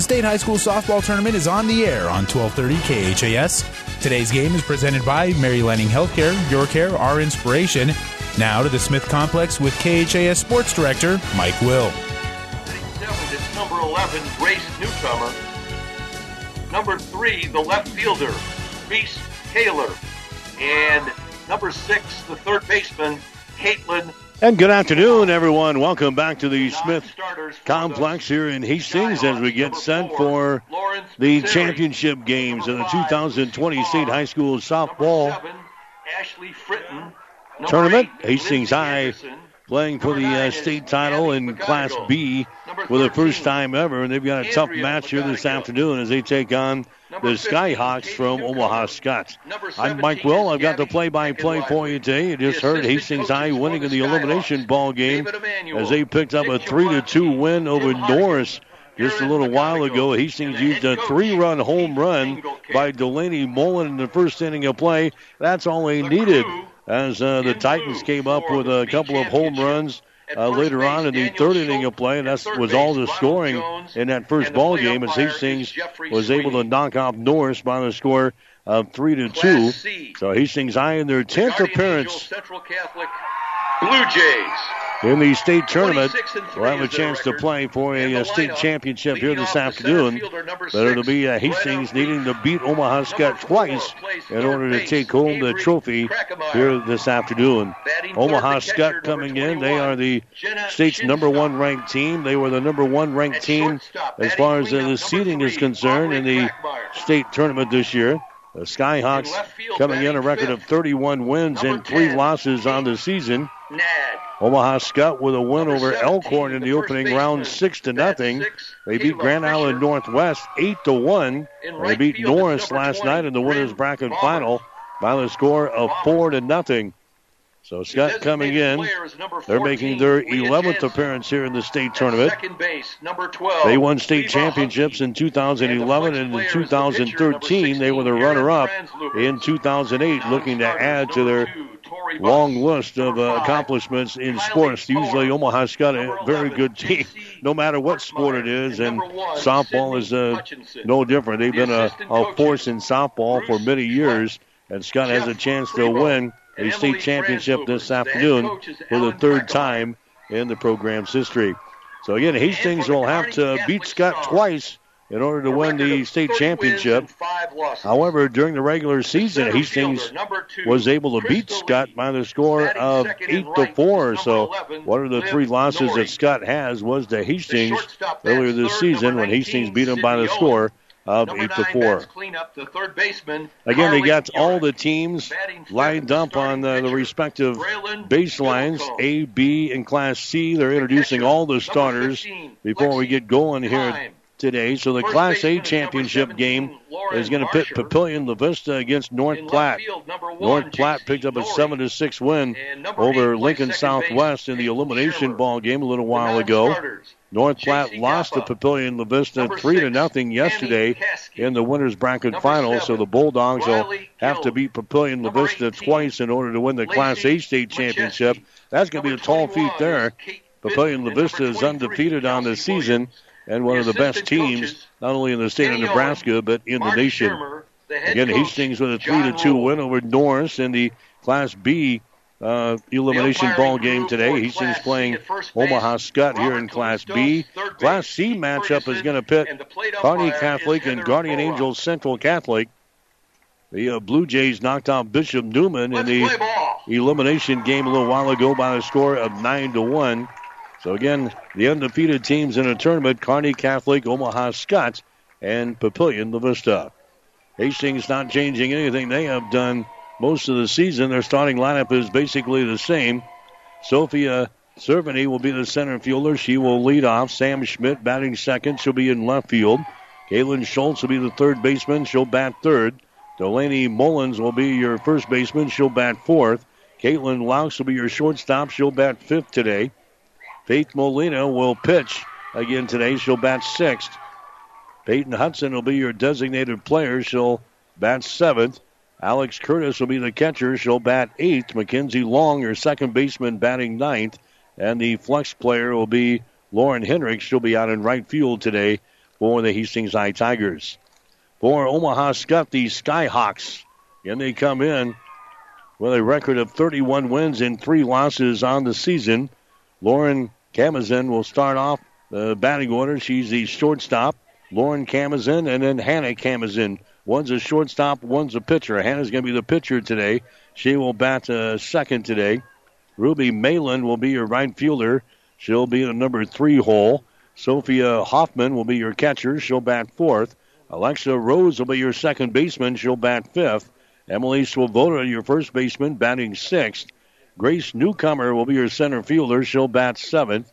The state high school softball tournament is on the air on 1230 KHAS. Today's game is presented by Mary Lanning Healthcare, Your Care, Our Inspiration. Now to the Smith Complex with KHAS Sports Director Mike Will. It's number 11, Grace Newcomer. Number 3, the left fielder, Reese Taylor. And number 6, the third baseman, Caitlin and good afternoon, everyone. Welcome back to the Smith Complex here in Hastings as we get set for the championship games of the 2020 State High School Softball Tournament. Hastings High playing for the uh, state title in Class B for the first time ever. And they've got a tough match here this afternoon as they take on the Skyhawks from Omaha Skutt. I'm Mike Will. I've got the play-by-play for you today. You just heard Hastings High winning in the elimination ball game as they picked up a three-to-two win over Norris. Just a little while ago, Hastings used a three-run home run by Delaney Mullen in the first inning of play. That's all they needed as uh, the Titans came up with a couple of home runs uh, later on in the third inning of play, and that was all the scoring in that first ball game as Hastings was able to knock off Norris by the score of three to two. So Hastings High in their tenth appearance. Blue Jays in the state tournament. We'll have a chance to play for a, a state championship here this afternoon. But it'll be uh, Hastings needing to beat Omaha Skutt twice in order to take home the trophy here this afternoon. Omaha Skutt coming in. They are the state's number one ranked team. They were the number one ranked team as far as uh, the seeding is concerned in the state tournament this year. The Skyhawks coming in a record of 31 wins and three losses on the season. Omaha Skutt with a win over Elkhorn in the opening round, six to nothing. They beat Grand Island Northwest eight to one. They beat Norris last night in the winners bracket final by the score of four to nothing. So Skutt coming in. They're making their 11th appearance here in the state tournament. They won state championships in 2011 and in 2013 they were the runner-up in 2008, looking to add to their long list of uh, accomplishments in sports. Usually, Omaha's got a very good team, no matter what sport it is, and softball is uh, no different. They've been a, a force in softball for many years, and Skutt has a chance to win a state championship this afternoon for the third time in the program's history. So again, Hastings will have to beat Skutt twice in order to win the state championship. However, during the regular season, Hastings was able to beat Skutt by the score of eight to four. So one of the three losses that Skutt has was to Hastings earlier this season when Hastings beat him by the score of eight to four. Again, they got all the teams lined up on the, the respective baselines, A, B, and Class C. They're introducing all the starters before we get going here today. So the Class A championship game is going to pit Papillion La Vista against North Platte. North Platte picked up a seven to six win over Lincoln Southwest in the elimination ball game a little while ago. North Platte lost to Papillion La Vista three to nothing yesterday in the winners bracket final. So the Bulldogs will have to beat Papillion La Vista twice in order to win the Class A state championship. That's going to be a tall feat there. Papillion La Vista is undefeated on the season and one of the best teams, not only in the state of Nebraska, but in the nation. Again, Hastings with a 3 to 2 win over Norris in the Class B uh, elimination ball game today. Hastings playing Omaha Skutt here in Class B. Class C matchup is going to pit Kearney Catholic and Guardian Angels Central Catholic. The uh, Blue Jays knocked out Bishop Neumann in the elimination game a little while ago by a score of 9 to 1. So again, the undefeated teams in a tournament, Kearney Catholic, Omaha Skutt, and Papillion La Vista. Hastings not changing anything they have done most of the season. Their starting lineup is basically the same. Sophia Cerveny will be the center fielder. She will lead off. Sam Schmidt batting second. She'll be in left field. Kaylin Schultz will be the third baseman. She'll bat third. Delaney Mullins will be your first baseman. She'll bat fourth. Caitlin Laux will be your shortstop. She'll bat fifth today. Faith Molina will pitch again today. She'll bat sixth. Peyton Hudson will be your designated player. She'll bat seventh. Alex Curtis will be the catcher. She'll bat eighth. Mackenzie Long, your second baseman, batting ninth. And the flex player will be Lauren Hendricks. She'll be out in right field today for the Hastings High Tigers. For Omaha Skutt, the Skyhawks, and they come in with a record of 31 wins and three losses on the season. Lauren Camazin will start off the batting order. She's the shortstop. Lauren Camazin and then Hannah Camazin. One's a shortstop, one's a pitcher. Hannah's going to be the pitcher today. She will bat uh, second today. Ruby Malin will be your right fielder. She'll be in the number three hole. Sophia Hoffman will be your catcher. She'll bat fourth. Alexa Rose will be your second baseman. She'll bat fifth. Emily Swoboda, your first baseman, batting sixth. Grace Newcomer will be your center fielder. She'll bat seventh.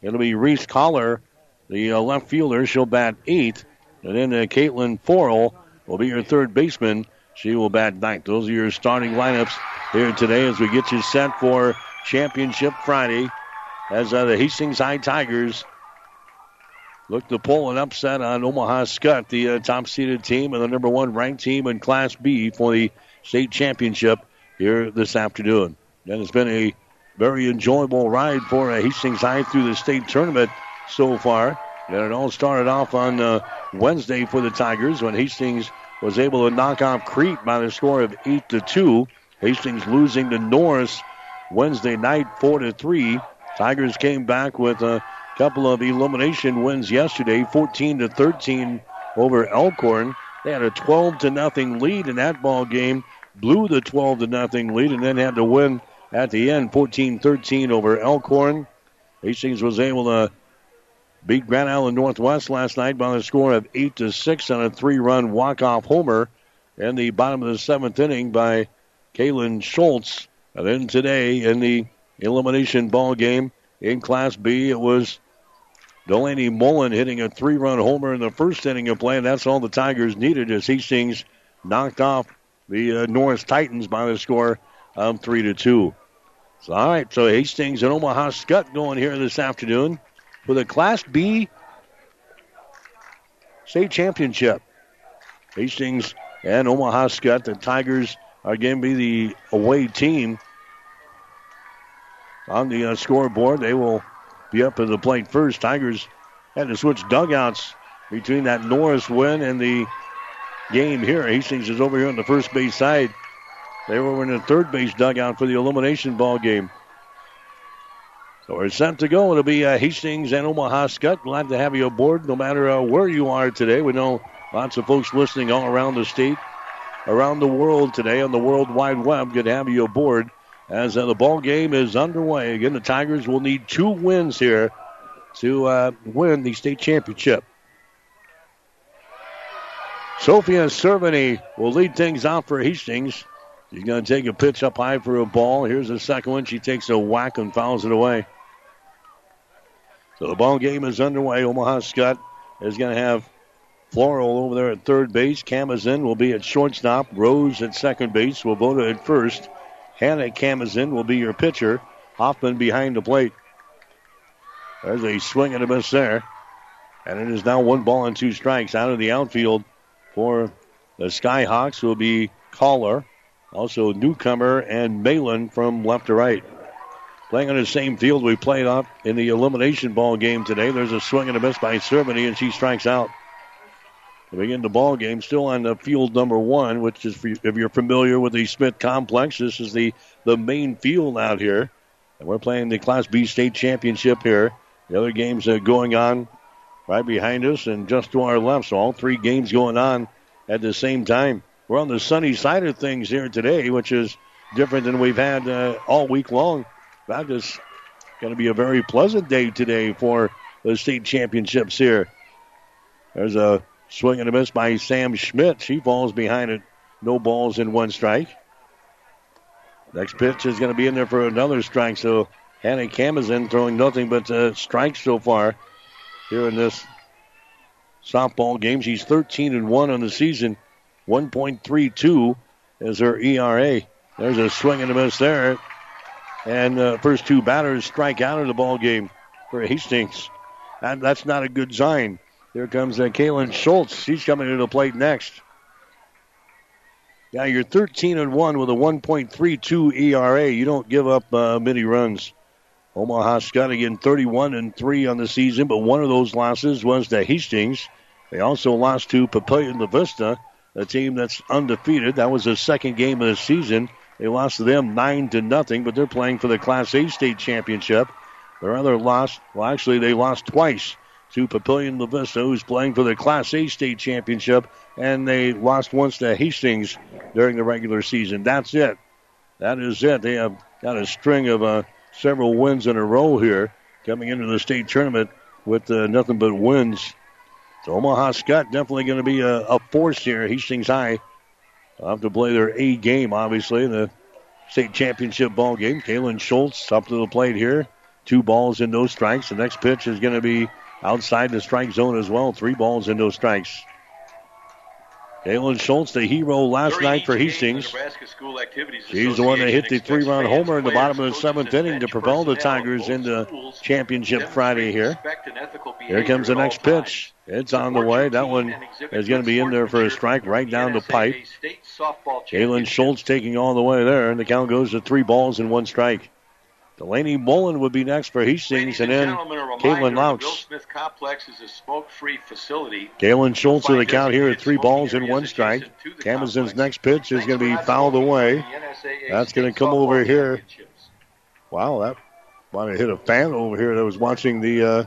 It'll be Reese Collar, the uh, left fielder. She'll bat eighth. And then uh, Caitlin Forrell will be your third baseman. She will bat ninth. Those are your starting lineups here today as we get you set for Championship Friday as uh, the Hastings High Tigers look to pull an upset on Omaha Skutt, the uh, top seeded team and the number one ranked team in Class B for the state championship here this afternoon. And it's been a very enjoyable ride for uh, Hastings High through the state tournament so far. And it all started off on uh, Wednesday for the Tigers when Hastings was able to knock off Crete by the score of eight to two. Hastings losing to Norris Wednesday night four to three. Tigers came back with a couple of elimination wins yesterday, 14 to 13 over Elkhorn. They had a 12 to nothing lead in that ball game, blew the 12 to nothing lead, and then had to win at the end, 14-13 over Elkhorn. Hastings was able to beat Grand Island Northwest last night by the score of eight to six on a three-run walk-off homer, in the bottom of the seventh inning by Kaylin Schultz. And then today in the elimination ball game, in Class B, it was Delaney Mullen hitting a three run homer in the first inning of play, and that's all the Tigers needed as Hastings knocked off the uh, Norris Titans by the score of 3 to 2. So, all right, so Hastings and Omaha Skutt going here this afternoon for the Class B state championship. Hastings and Omaha Skutt, the Tigers are going to be the away team on the uh, scoreboard. They will be up at the plate first. Tigers had to switch dugouts between that Norris win and the game here. Hastings is over here on the first base side. They were in the third base dugout for the elimination ball game. So we're set to go. It'll be uh, Hastings and Omaha Skutt. Glad to have you aboard no matter uh, where you are today. We know lots of folks listening all around the state, around the world today on the World Wide Web. Good to have you aboard as uh, the ball game is underway. Again, the Tigers will need two wins here to uh, win the state championship. Sophia Cerveny will lead things out for Hastings. She's going to take a pitch up high for a ball. Here's the second one. She takes a whack and fouls it away. So the ball game is underway. Omaha Skutt is going to have Forrell over there at third base. Camazin will be at shortstop. Rose at second base. Swoboda at first. Hannah Camazin will be your pitcher. Hoffman behind the plate. There's a swing and a miss there. And it is now one ball and two strikes out of the outfield for the Skyhawks will be Collar. Also newcomer and Malin from left to right. Playing on the same field we played up in the elimination ball game today. There's a swing and a miss by Cerveny, and she strikes out to begin the ball game. Still on the field number one, which is if you're familiar with the Smith Complex, this is the the main field out here, and we're playing the Class B state championship here. The other games are going on right behind us and just to our left. So all three games going on at the same time. We're on the sunny side of things here today, which is different than we've had uh, all week long. That is going to be a very pleasant day today for the state championships here. There's a Swing and a miss by Sam Schmidt. She falls behind it. No balls in one strike. Next pitch is going to be in there for another strike. So Hannah Camazin throwing nothing but uh, strikes so far here in this softball game. She's 13 and 1 on the season. 1.32 is her ERA. There's a swing and a miss there. And uh, first two batters strike out of the ball game for Hastings. And that's not a good sign. Here comes uh, Schultz. She's coming to the plate next. Yeah, you're 13 and 1 with a 1.32 ERA. You don't give up uh, many runs. Omaha Skutt again 31 and 3 on the season, but one of those losses was to Hastings. They also lost to Papillion La Vista, a team that's undefeated. That was the second game of the season. They lost to them nine to nothing, but they're playing for the Class A state championship. Their other loss, well, actually, they lost twice to Papillion La Vista, who's playing for the Class A state championship, and they lost once to Hastings during the regular season. That's it. That is it. They have got a string of uh, several wins in a row here coming into the state tournament with uh, nothing but wins. So Omaha Skutt definitely going to be a, a, force here. Hastings High will have to play their A game, obviously, in the state championship ball game. Kaylin Schultz up to the plate here. Two balls and no strikes. The next pitch is going to be outside the strike zone as well. Three balls and no strikes. Kaylin Schultz, the hero last night for Hastings. He's the one that hit the three-run homer in the bottom of the seventh inning to propel the Tigers into championship Friday here. Here comes the next pitch. It's on the way. That one is going to be in there for a strike right down the pipe. Kaylin Schultz taking all the way there, and the count goes to three balls and one strike. Delaney Mullen would be next for Hastings, and, and then Caitlin Laux. Smith Complex is a smoke-free facility. Kaylin Schultz with the count here at three balls and one strike. Camazin's next pitch is going to be fouled away. That's going to come over here. Wow, that might have hit a fan over here that was watching the uh,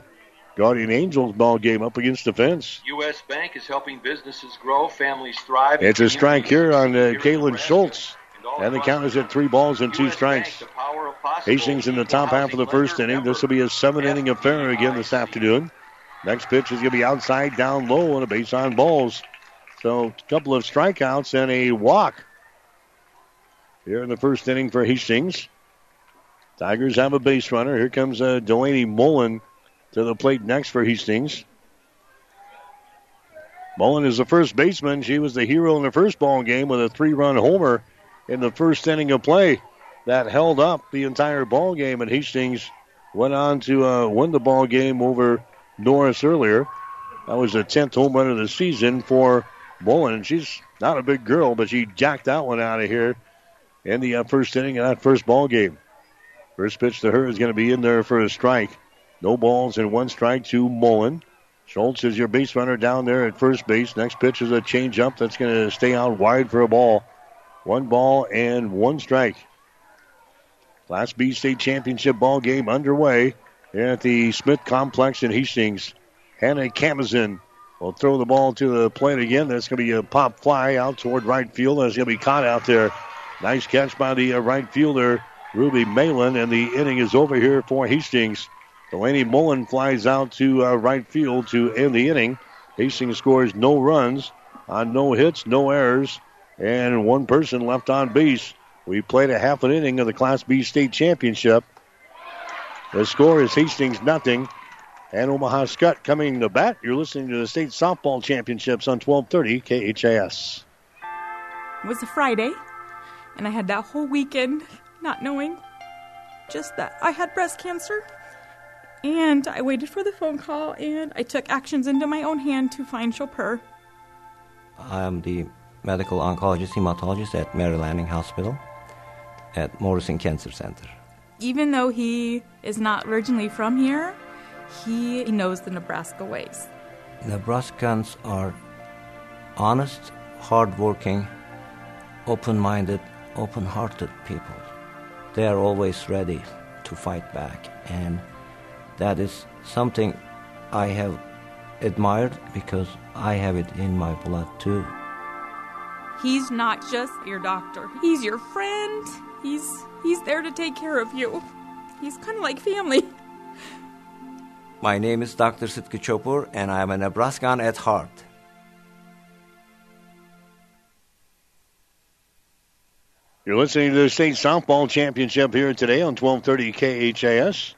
Guardian Angels ball game up against the fence. U.S. Bank is helping businesses grow, families thrive. It's a strike here on uh, Caitlin Schultz. And the count is at three balls and two strikes. Hastings in the top half of the first inning. This will be a seven inning affair again this afternoon. Next pitch is going to be outside, down low, and a base on balls. So a couple of strikeouts and a walk here in the first inning for Hastings. Tigers have a base runner. Here comes uh, Delaney Mullen to the plate next for Hastings. Mullen is the first baseman. She was the hero in the first ball game with a three-run homer in the first inning of play that held up the entire ball game. And Hastings went on to uh, win the ball game over Norris earlier. That was the 10th home run of the season for Mullen. She's not a big girl, but she jacked that one out of here in the uh, first inning of that first ball game. First pitch to her is going to be in there for a strike. No balls and one strike to Mullen. Schultz is your base runner down there at first base. Next pitch is a changeup that's going to stay out wide for a ball. One ball and one strike. Class B state championship ball game underway at the Smith Complex in Hastings. Hannah Camazin will throw the ball to the plate again. That's going to be a pop fly out toward right field. That's going to be caught out there. Nice catch by the uh, right fielder, Ruby Malin, and the inning is over here for Hastings. Delaney Mullen flies out to uh, right field to end the inning. Hastings scores no runs on no hits, no errors, and one person left on base. We played a half an inning of the Class B state championship. The score is Hastings nothing. And Omaha Skutt coming to bat. You're listening to the state softball championships on 1230 KHAS. It was a Friday, and I had that whole weekend not knowing just that I had breast cancer. And I waited for the phone call, and I took actions into my own hand to find Chopin. I'm the medical oncologist hematologist at Mary Lanning Hospital at Morrison Cancer Center. Even though he is not originally from here, he knows the Nebraska ways. Nebraskans are honest, hardworking, open minded, open hearted people. They are always ready to fight back, and that is something I have admired because I have it in my blood too. He's not just your doctor. He's your friend. He's he's there to take care of you. He's kind of like family. My name is Dr. Sitka Chopur, and I am a Nebraskan at heart. You're listening to the state softball championship here today on 1230 KHAS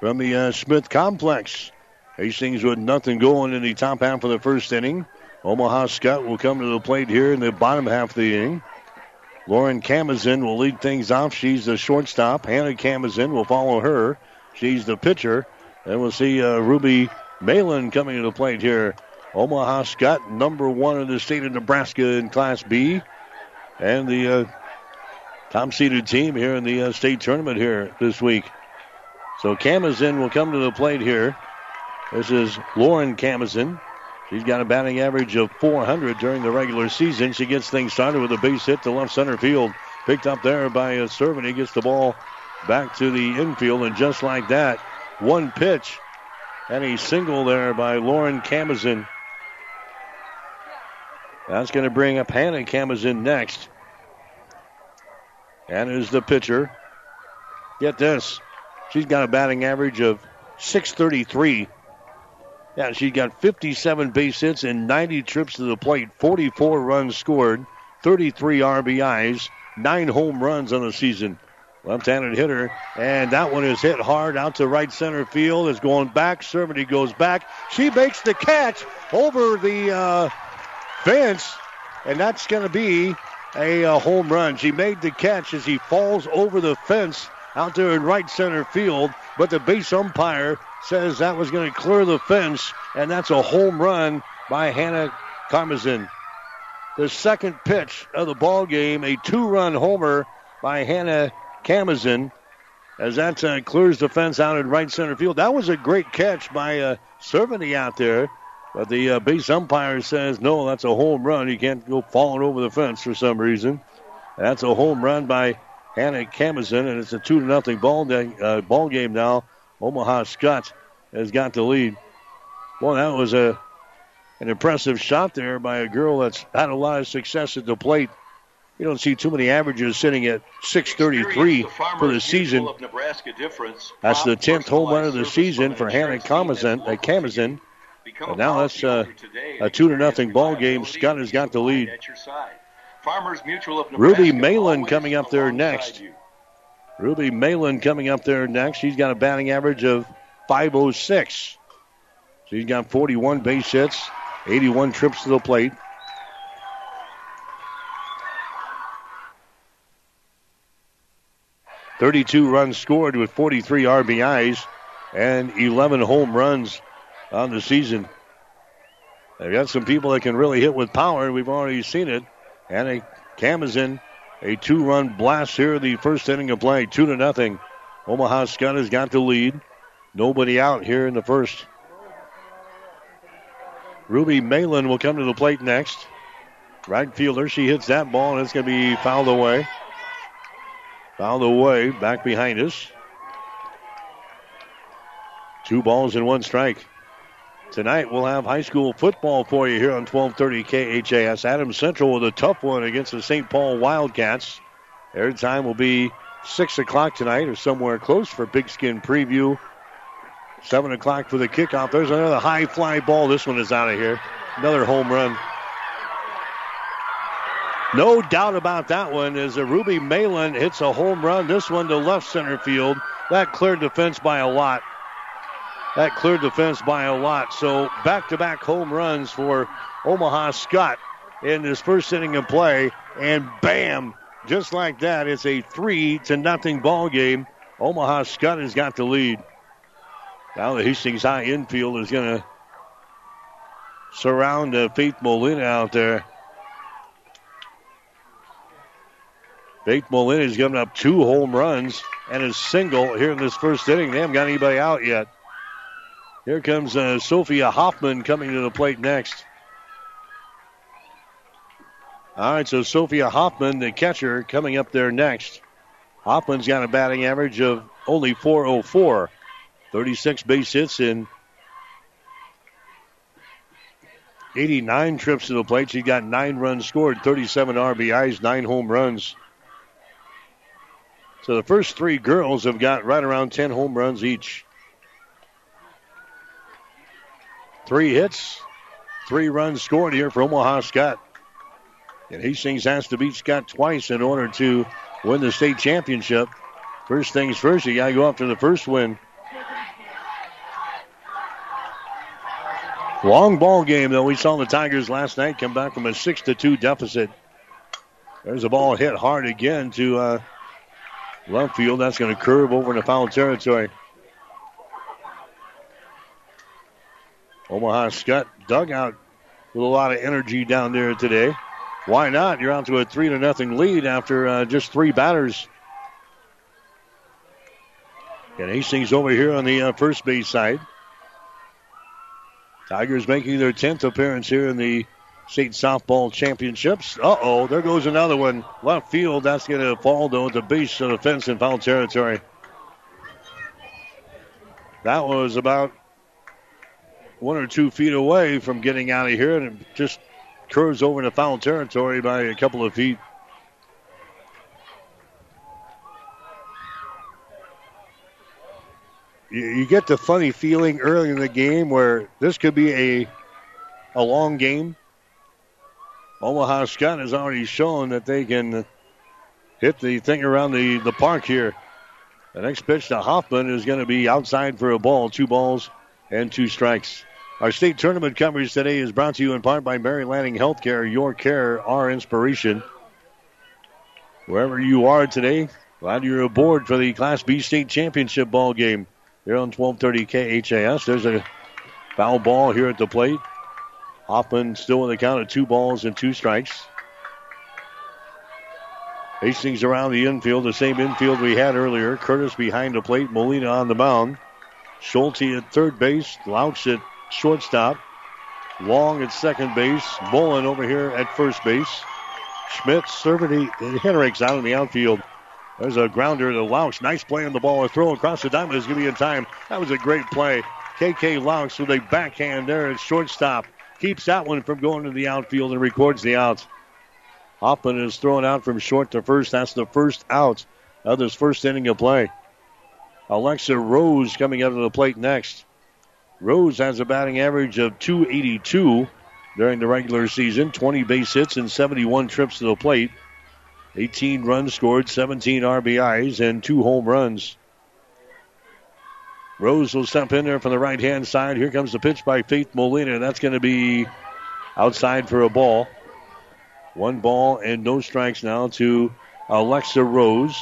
from the uh, Smith Complex. Hastings with nothing going in the top half of the first inning. Omaha Skutt will come to the plate here in the bottom half of the inning. Lauren Camazin will lead things off. She's the shortstop. Hannah Camazin will follow her. She's the pitcher. And we'll see uh, Ruby Malin coming to the plate here. Omaha Skutt, number one in the state of Nebraska in Class B. And the uh, top seeded team here in the uh, state tournament here this week. So Camazin will come to the plate here. This is Lauren Camazin. She's got a batting average of 400 during the regular season. She gets things started with a base hit to left center field. Picked up there by a servant. He gets the ball back to the infield, and just like that, one pitch and a single there by Lauren Camazin. That's going to bring up Hannah Camazin next. And is the pitcher. Get this. She's got a batting average of 633. Yeah, she got 57 base hits and 90 trips to the plate, 44 runs scored, 33 RBIs, 9 home runs on the season. Left-handed hitter, and that one is hit hard out to right center field. Is going back. Cerveny goes back. She makes the catch over the uh, fence, and that's going to be a, a, home run. She made the catch as he falls over the fence out there in right center field, but the base umpire says that was going to clear the fence, and that's a home run by Hannah Karmazin. The second pitch of the ball game, a two-run homer by Hannah Camazin as that uh, clears the fence out in right center field. That was a great catch by uh, Cerveny out there, but the uh, base umpire says no, that's a home run. You can't go falling over the fence for some reason. That's a home run by Hannah Camazin, and it's a two to nothing ball day, uh, ball game now. Omaha Skutt has got the lead. Well, that was a an impressive shot there by a girl that's had a lot of success at the plate you don't see too many averages sitting at 633 for the season. That's the 10th home run of the season for Hannah Camazin. Uh, Camazin. But now that's uh, a two to nothing ball game. Skutt has got the lead. Ruby Malin coming up there next. Ruby Malin coming up there next. She's got a batting average of 506. She's got 41 base hits, 81 trips to the plate. 32 runs scored with 43 RBIs and 11 home runs on the season. They've got some people that can really hit with power. We've already seen it. And a Camazin, a two-run blast here the first inning of play, two to nothing. Omaha Skutt has got the lead. Nobody out here in the first. Ruby Malin will come to the plate next. Right fielder, she hits that ball and it's going to be fouled away. Fouled away, back behind us. Two balls and one strike. Tonight we'll have high school football for you here on 1230 KHAS. Adams Central with a tough one against the St. Paul Wildcats. Air time will be 6 o'clock tonight or somewhere close for Pigskin Preview. 7 o'clock for the kickoff. There's another high fly ball. This one is out of here. Another home run. No doubt about that one as Ruby Malin hits a home run. This one to left center field. That cleared the fence by a lot. That cleared the fence by a lot. So back to back home runs for Omaha Skutt in his first inning of play. And bam, just like that, it's a three to nothing ball game. Omaha Skutt has got the lead. Now the Hastings High infield is going to surround uh, Faith Molina out there. Faith Molina's given up two home runs and a single here in this first inning. They haven't got anybody out yet. Here comes uh, Sophia Hoffman coming to the plate next. All right, so Sophia Hoffman, the catcher, coming up there next. Hoffman's got a batting average of only 404, 36 base hits in 89 trips to the plate. She got nine runs scored, 37 RBIs, nine home runs. So the first three girls have got right around 10 home runs each. Three hits, three runs scored here for Omaha Skutt. And Hastings has to beat Skutt twice in order to win the state championship. First things first, you got to go after the first win. Long ball game, though. We saw the Tigers last night come back from a 6 to 2 deficit. There's a ball hit hard again to uh, Left field, that's going to curve over into foul territory. Omaha Skutt dugout with a lot of energy down there today. Why not? You're out to a three to nothing lead after uh, just three batters. And Hastings over here on the uh, first base side. Tigers making their 10th appearance here in the state softball championships. Uh oh, there goes another one. Left field, that's going to fall though the base of the fence in foul territory. That was about one or two feet away from getting out of here, and just curves over into foul territory by a couple of feet. You, get the funny feeling early in the game where this could be a a long game. Omaha Skutt has already shown that they can hit the thing around the, the park here. The next pitch to Hoffman is going to be outside for a ball, two balls and two strikes. Our state tournament coverage today is brought to you in part by Mary Lanning Healthcare, your care, our inspiration. Wherever you are today, glad you're aboard for the Class B state championship ball game here on 1230 KHAS. There's a foul ball here at the plate. Hoffman still in the count of two balls and two strikes. Hastings around the infield, the same infield we had earlier. Curtis behind the plate, Molina on the mound. Schulte at third base, Louch at shortstop. Long at second base. Mullen over here at first base. Schmidt, and Hendricks out in the outfield. There's a grounder to Louch. Nice play on the ball. A throw across the diamond is going to be in time. That was a great play. KK Louch with a backhand there at shortstop. Keeps that one from going to the outfield and records the outs. Hoffman is thrown out from short to first. That's the first out of this first inning of play. Alexa Rose coming out of the plate next. Rose has a batting average of 282 during the regular season, 20 base hits and 71 trips to the plate. 18 runs scored, 17 RBIs, and two home runs. Rose will step in there from the right hand side. Here comes the pitch by Faith Molina. That's going to be outside for a ball. One ball and no strikes now to Alexa Rose.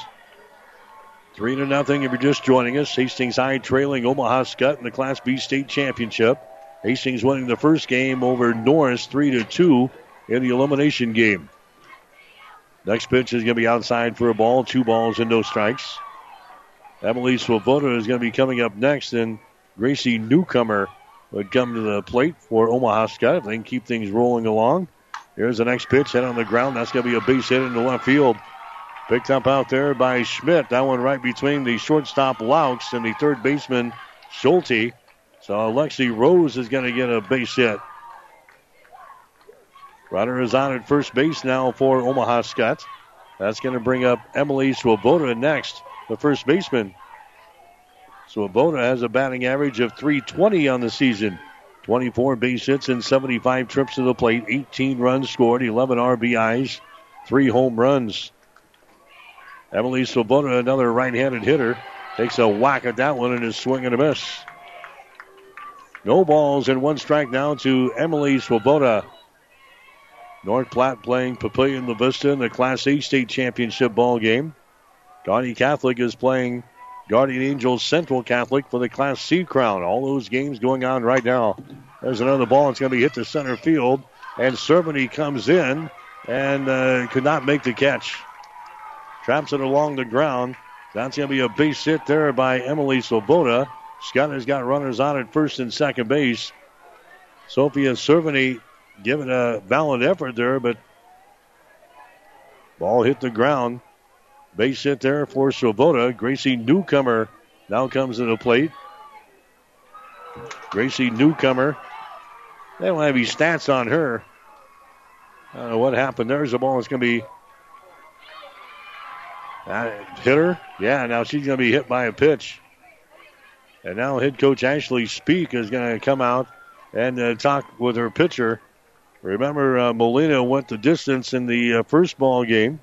Three to nothing if you're just joining us. Hastings High trailing Omaha Skutt in the Class B state championship. Hastings winning the first game over Norris three to two in the elimination game. Next pitch is going to be outside for a ball, two balls and no strikes. Emily Swoboda is going to be coming up next, and Gracie Newcomer would come to the plate for Omaha Skutt if they can keep things rolling along. Here's the next pitch, hit on the ground. That's going to be a base hit into left field. Picked up out there by Schmidt. That one right between the shortstop Laux and the third baseman Schulte. So Alexa Rose is going to get a base hit. Runner is on at first base now for Omaha Skutt. That's going to bring up Emily Swoboda next, the first baseman. Swoboda has a batting average of 320 on the season. 24 base hits and 75 trips to the plate, 18 runs scored, 11 RBIs, three home runs. Emily Swoboda, another right-handed hitter, takes a whack at that one and is swinging a miss. No balls and one strike now to Emily Swoboda. North Platte playing Papillion La Vista in the Class A state championship ball game. Kearney Catholic is playing Guardian Angels Central Catholic for the Class C crown. All those games going on right now. There's another ball. It's going to be hit to center field. And Cerveny comes in and uh, could not make the catch. Traps it along the ground. That's going to be a base hit there by Emily Swoboda. Skutt has got runners on at first and second base. Sophia Cerveny giving a valiant effort there, but ball hit the ground. Base hit there for Swoboda. Gracie Newcomer now comes to the plate. Gracie Newcomer. They don't have any stats on her. I don't know what happened. There's the ball. It's going to be hit her. Yeah, now she's going to be hit by a pitch. And now head coach Ashley Speak is going to come out and uh, talk with her pitcher. Remember, uh, Molina went the distance in the uh, first ball game.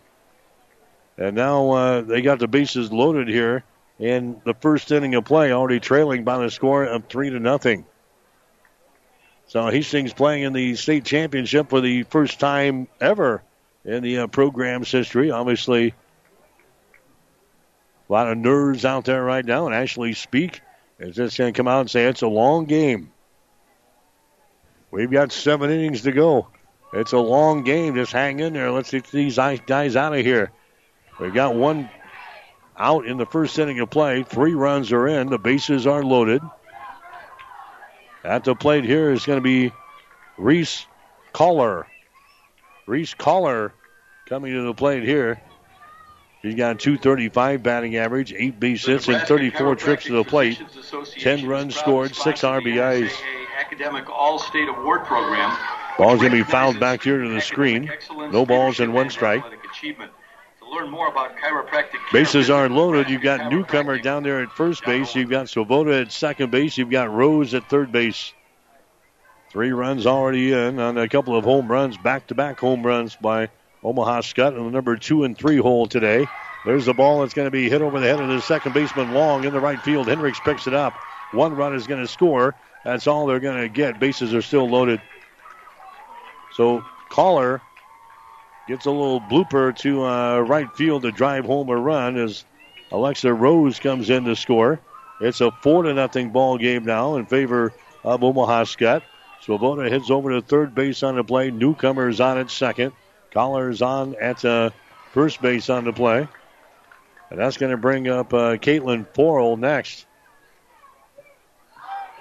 And now uh, they got the bases loaded here in the first inning of play, already trailing by the score of three to nothing. So Hastings playing in the state championship for the first time ever in the uh, program's history. Obviously, a lot of nerves out there right now. And Ashley Speak is just going to come out and say it's a long game. We've got seven innings to go. It's a long game. Just hang in there. Let's get these guys out of here. We've got one out in the first inning of play. Three runs are in. The bases are loaded. At the plate here is going to be Reese Collar. Reese Collar coming to the plate here. He's got a 235 batting average, 8 base hits, and 34 trips to the plate. 10 runs scored, 6 RBIs. Academic All-State Award Program. Ball's going to be fouled back here to the screen. No balls and one strike. learn more about chiropractic Bases are loaded. You've got Newcomer down there at first base. You've got Swoboda at second base. You've got Rose at third base. Three runs already in on a couple of home runs, back-to-back home runs by Omaha Skutt in the number two and three hole today. There's the ball that's going to be hit over the head of the second baseman Long in the right field. Hendricks picks it up. One run is going to score. That's all they're going to get. Bases are still loaded. So Collar gets a little blooper to uh, right field to drive home a run as Alexa Rose comes in to score. It's a four to nothing ball game now in favor of Omaha Skutt. Swoboda heads over to third base on the play. Newcomer's on at second. Collar's on at uh, first base on the play. And that's going to bring up uh, Caitlin Forrell next.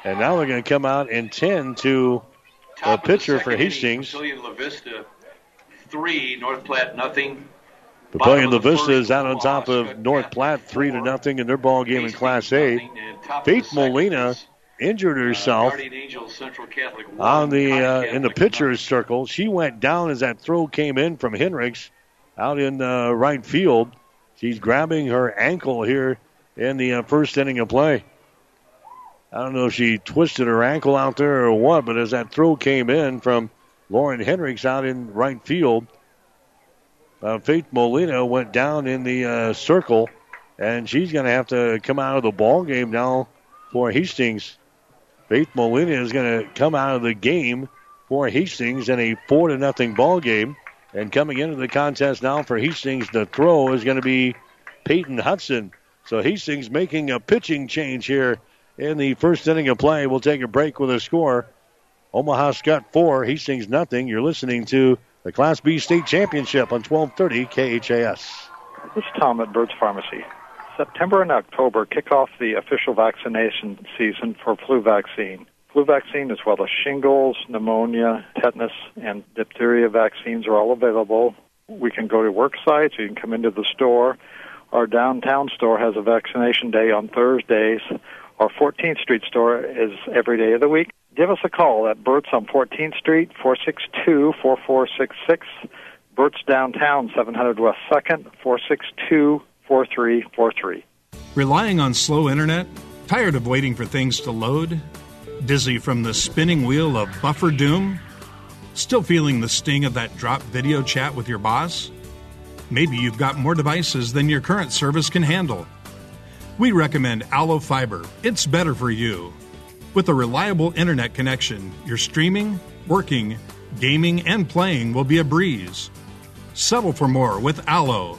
And now they're going to come out and tend to a pitcher for Hastings. La Vista, three, North Platte, nothing. Papillion La Vista is out on top of North Platte, three to nothing in their ball game in Class A. Faith Molina injured herself on the uh, in the pitcher's circle. She went down as that throw came in from Hendricks out in uh, right field. She's grabbing her ankle here in the uh, first inning of play. I don't know if she twisted her ankle out there or what, but as that throw came in from Lauren Hendricks out in right field, uh, Faith Molina went down in the uh, circle, and she's going to have to come out of the ball game now for Hastings. Faith Molina is going to come out of the game for Hastings in a four to nothing ball game. And coming into the contest now for Hastings, the throw is going to be Peyton Hudson. So Hastings making a pitching change here in the first inning of play. We'll take a break with a score. Omaha Skutt 4, Hastings nothing. You're listening to the Class B State Championship on 1230 KHAS. This is Tom at Bird's Pharmacy. September and October kick off the official vaccination season for flu vaccine. Flu vaccine, as well as shingles, pneumonia, tetanus, and diphtheria vaccines are all available. We can go to work sites, you can come into the store. Our downtown store has a vaccination day on Thursdays our 14th Street store is every day of the week. Give us a call at Burt's on 14th Street, 462-4466. Burt's downtown, 700 West 2nd, 462-4343. Relying on slow internet? Tired of waiting for things to load? Dizzy from the spinning wheel of buffer doom? Still feeling the sting of that drop video chat with your boss? Maybe you've got more devices than your current service can handle. We recommend Allo Fiber. It's better for you. With a reliable internet connection, your streaming, working, gaming, and playing will be a breeze. Settle for more with Allo.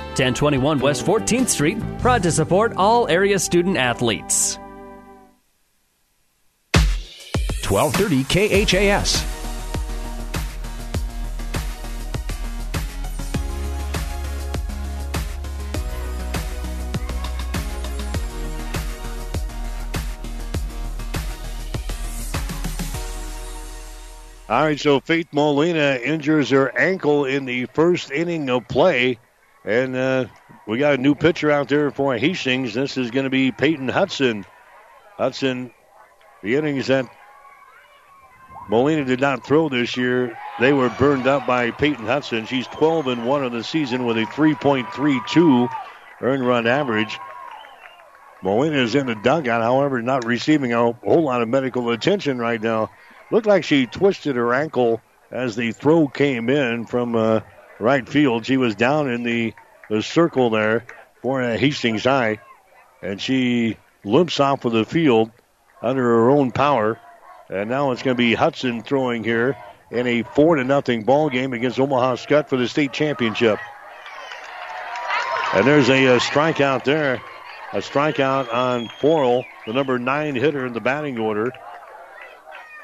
1021 West 14th Street, proud to support all area student athletes. 1230 KHAS. All right, so Faith Molina injures her ankle in the first inning of play. And uh, we got a new pitcher out there for Hastings. This is going to be Peyton Hudson. Hudson, the innings that Molina did not throw this year, they were burned up by Peyton Hudson. She's 12 and 1 of the season with a 3.32 earned run average. Molina is in the dugout, however, not receiving a whole lot of medical attention right now. Looked like she twisted her ankle as the throw came in from uh, right field. She was down in the, the circle there for Hastings High, and she limps off of the field under her own power. And now it's going to be Hudson throwing here in a four to nothing ball game against Omaha Skutt for the state championship. And there's a, a strikeout there, a strikeout on Forrell, the number nine hitter in the batting order.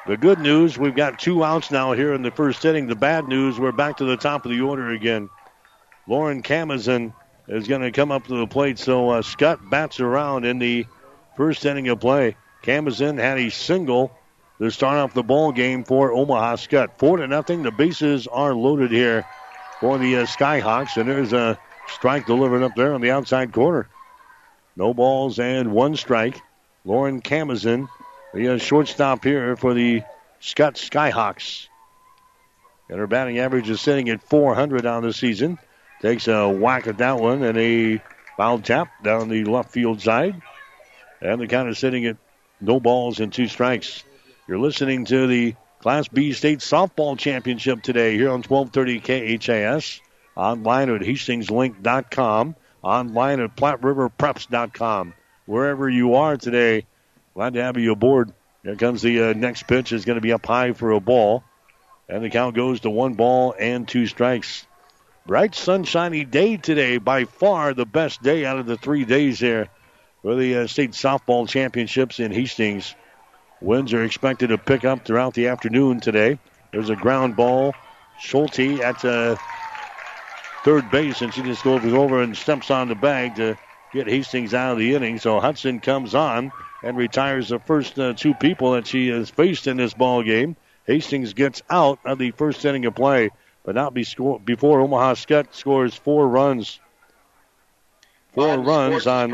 The good news, we've got two outs now here in the first inning. The bad news, we're back to the top of the order again. Lauren Camazin is going to come up to the plate, so uh, Skutt bats around in the first inning of play. Camazin had a single to start off the ball game for Omaha Skutt. Four to nothing. The bases are loaded here for the uh, Skyhawks, and there's a strike delivered up there on the outside corner. No balls and one strike. Lauren Camazin, the uh, shortstop here for the Skutt Skyhawks. And her batting average is sitting at 400 on the season. Takes a whack at that one and a foul tap down the left field side. And the count is sitting at no balls and two strikes. You're listening to the Class B State Softball Championship today here on 1230 KHAS. Online at HastingsLink.com. Online at PlatteRiverPreps.com. Wherever you are today, glad to have you aboard. Here comes the uh, next pitch. is going to be up high for a ball. And the count goes to one ball and two strikes. Bright, sunshiny day today. By far the best day out of the three days here for the uh, state softball championships in Hastings. Winds are expected to pick up throughout the afternoon today. There's a ground ball. Schulte at uh, third base, and she just goes over and steps on the bag to get Hastings out of the inning. So Hudson comes on and retires the first uh, two people that she has faced in this ball game. Hastings gets out of the first inning of play, but not be score- before Omaha Skutt scores four runs four Bond runs on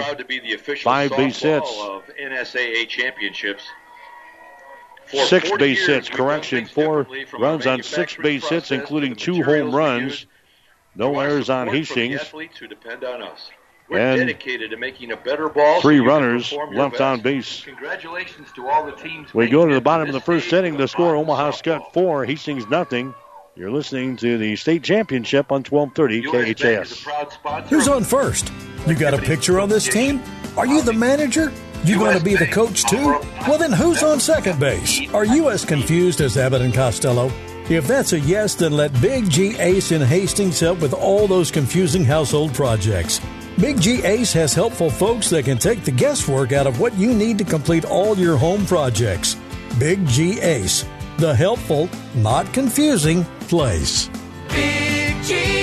five base hits. Of NSAA championships. For six base hits, correction, four runs on six base hits, including two home runs. No errors on Hastings. Athletes who depend on us. We're and dedicated to making a better ball. Three so runners left on base. Congratulations to all the teams. We go to the bottom of the first inning. The score: Omaha Skutt four, Hastings nothing. You're listening to the state championship on 1230 KHAS. Who's on first? You got a picture on this team? Are you the manager? You going to be the coach too? Well, then who's on second base? Are you as confused as Abbott and Costello? If that's a yes, then let Big G Ace in Hastings help with all those confusing household projects. Big G Ace has helpful folks that can take the guesswork out of what you need to complete all your home projects. Big G Ace, the helpful, not confusing place. Big G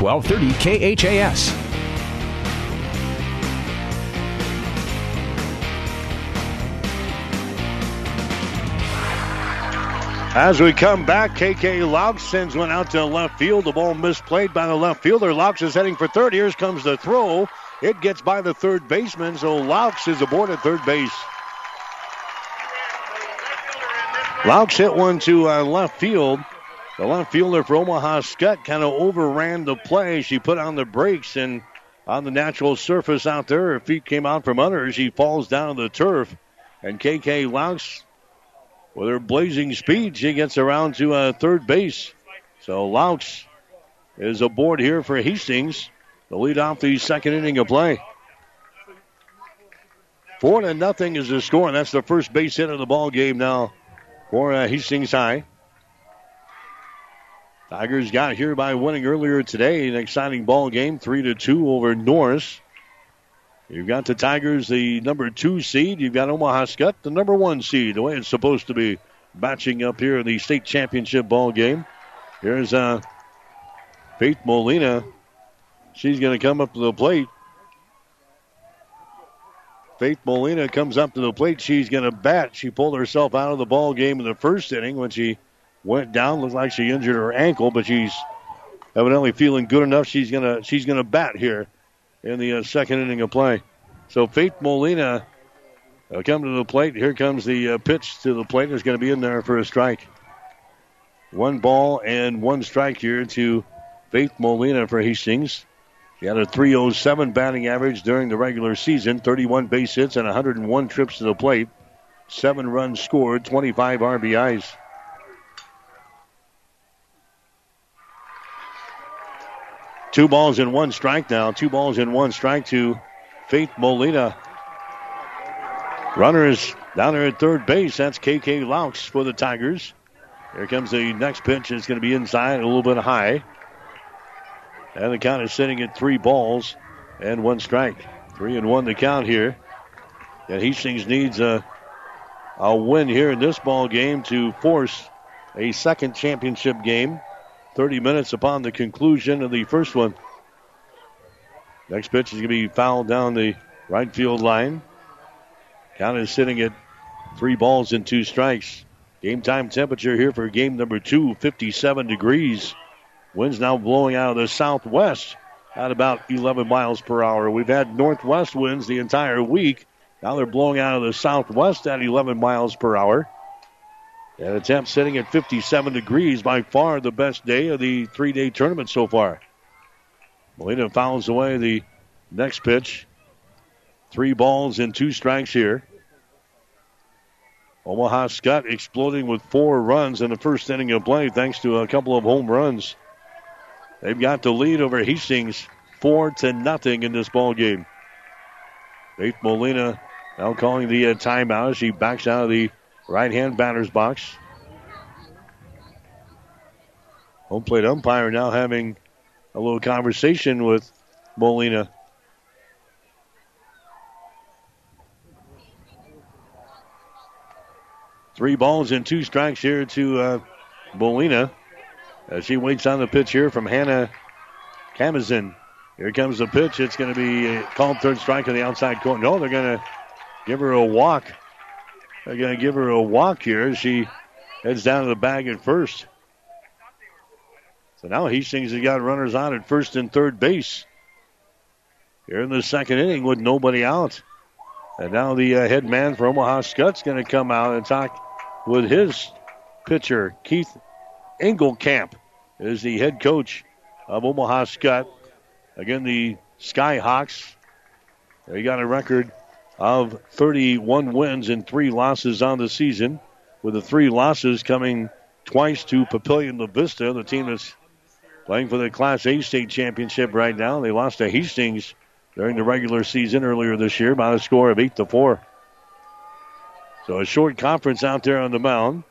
1230 KHAS. As we come back, KK Laux sends one out to left field. The ball misplayed by the left fielder. Laux is heading for third. Here comes the throw. It gets by the third baseman, so Laux is aboard at third base. Laux hit one to uh, left field. The left fielder for Omaha Skutt kind of overran the play. She put on the brakes and on the natural surface out there, her feet came out from under her. She falls down to the turf. And KK Laux, with her blazing speed, she gets around to uh, third base. So Laux is aboard here for Hastings to lead off the second inning of play. Four to nothing is the score, and that's the first base hit of the ball game now for uh, Hastings High. Tigers got here by winning earlier today. An exciting ball game, three to two over Norris. You've got the Tigers, the number two seed. You've got Omaha Skutt, the number one seed. The way it's supposed to be matching up here in the state championship ball game. Here's uh, Faith Molina. She's going to come up to the plate. Faith Molina comes up to the plate. She's going to bat. She pulled herself out of the ball game in the first inning when she went down. Looks like she injured her ankle, but she's evidently feeling good enough. She's gonna she's gonna bat here in the uh, second inning of play. So Faith Molina They'll come to the plate. Here comes the uh, pitch to the plate. It's going to be in there for a strike. One ball and one strike here to Faith Molina for Hastings. He had a 307 batting average during the regular season, 31 base hits and 101 trips to the plate, seven runs scored, 25 RBIs. Two balls and one strike now. Two balls and one strike to Faith Molina. Runners down there at third base. That's KK Laux for the Tigers. Here comes the next pitch. It's going to be inside, a little bit high. And the count is sitting at three balls and one strike. Three and one to count here. And Hastings needs a, a win here in this ball game to force a second championship game. 30 minutes upon the conclusion of the first one. Next pitch is going to be fouled down the right field line. Count is sitting at three balls and two strikes. Game time temperature here for game number two, 57 degrees. Winds now blowing out of the southwest at about 11 miles per hour. We've had northwest winds the entire week. Now they're blowing out of the southwest at 11 miles per hour. And the temp sitting at 57 degrees, by far the best day of the three day tournament so far. Molina fouls away the next pitch. Three balls and two strikes here. Omaha Skutt exploding with four runs in the first inning of play thanks to a couple of home runs. They've got the lead over Hastings four to nothing in this ball game. Faith Molina now calling the uh, timeout as she backs out of the right hand batter's box. Home plate umpire now having a little conversation with Molina. Three balls and two strikes here to uh, Molina as she waits on the pitch here from Hannah Camazin. Here comes the pitch. It's going to be called third strike on the outside corner. No, they're going to give her a walk. They're going to give her a walk here as she heads down to the bag at first. So now Hastings has got runners on at first and third base. Here in the second inning with nobody out. And now the uh, head man for Omaha Skutt's going to come out and talk with his pitcher, Keith Engelkamp, is the head coach of Omaha Skutt. Again, the Skyhawks. They got a record of 31 wins and three losses on the season, with the three losses coming twice to Papillion La Vista, the team that's playing for the Class A state championship right now. They lost to Hastings during the regular season earlier this year by a score of 8 to 4. So a short conference out there on the mound.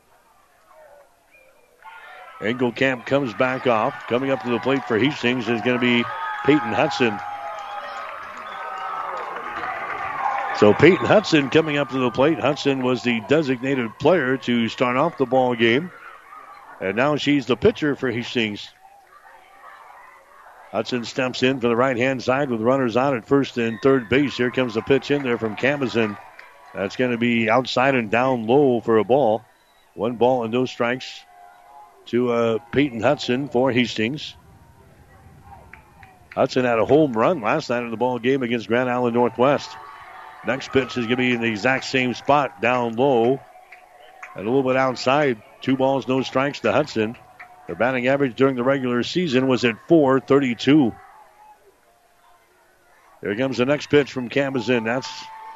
Engelkamp comes back off. Coming up to the plate for Hastings is going to be Peyton Hudson. So Peyton Hudson coming up to the plate. Hudson was the designated player to start off the ball game. And now she's the pitcher for Hastings. Hudson steps in for the right hand side with runners on at first and third base. Here comes the pitch in there from Camazin. That's going to be outside and down low for a ball. One ball and no strikes to uh, Peyton Hudson for Hastings. Hudson had a home run last night in the ball game against Grand Island Northwest. Next pitch is going to be in the exact same spot, down low, and a little bit outside. Two balls, no strikes to Hudson. Their batting average during the regular season was at 432. Here comes the next pitch from Camazin. That's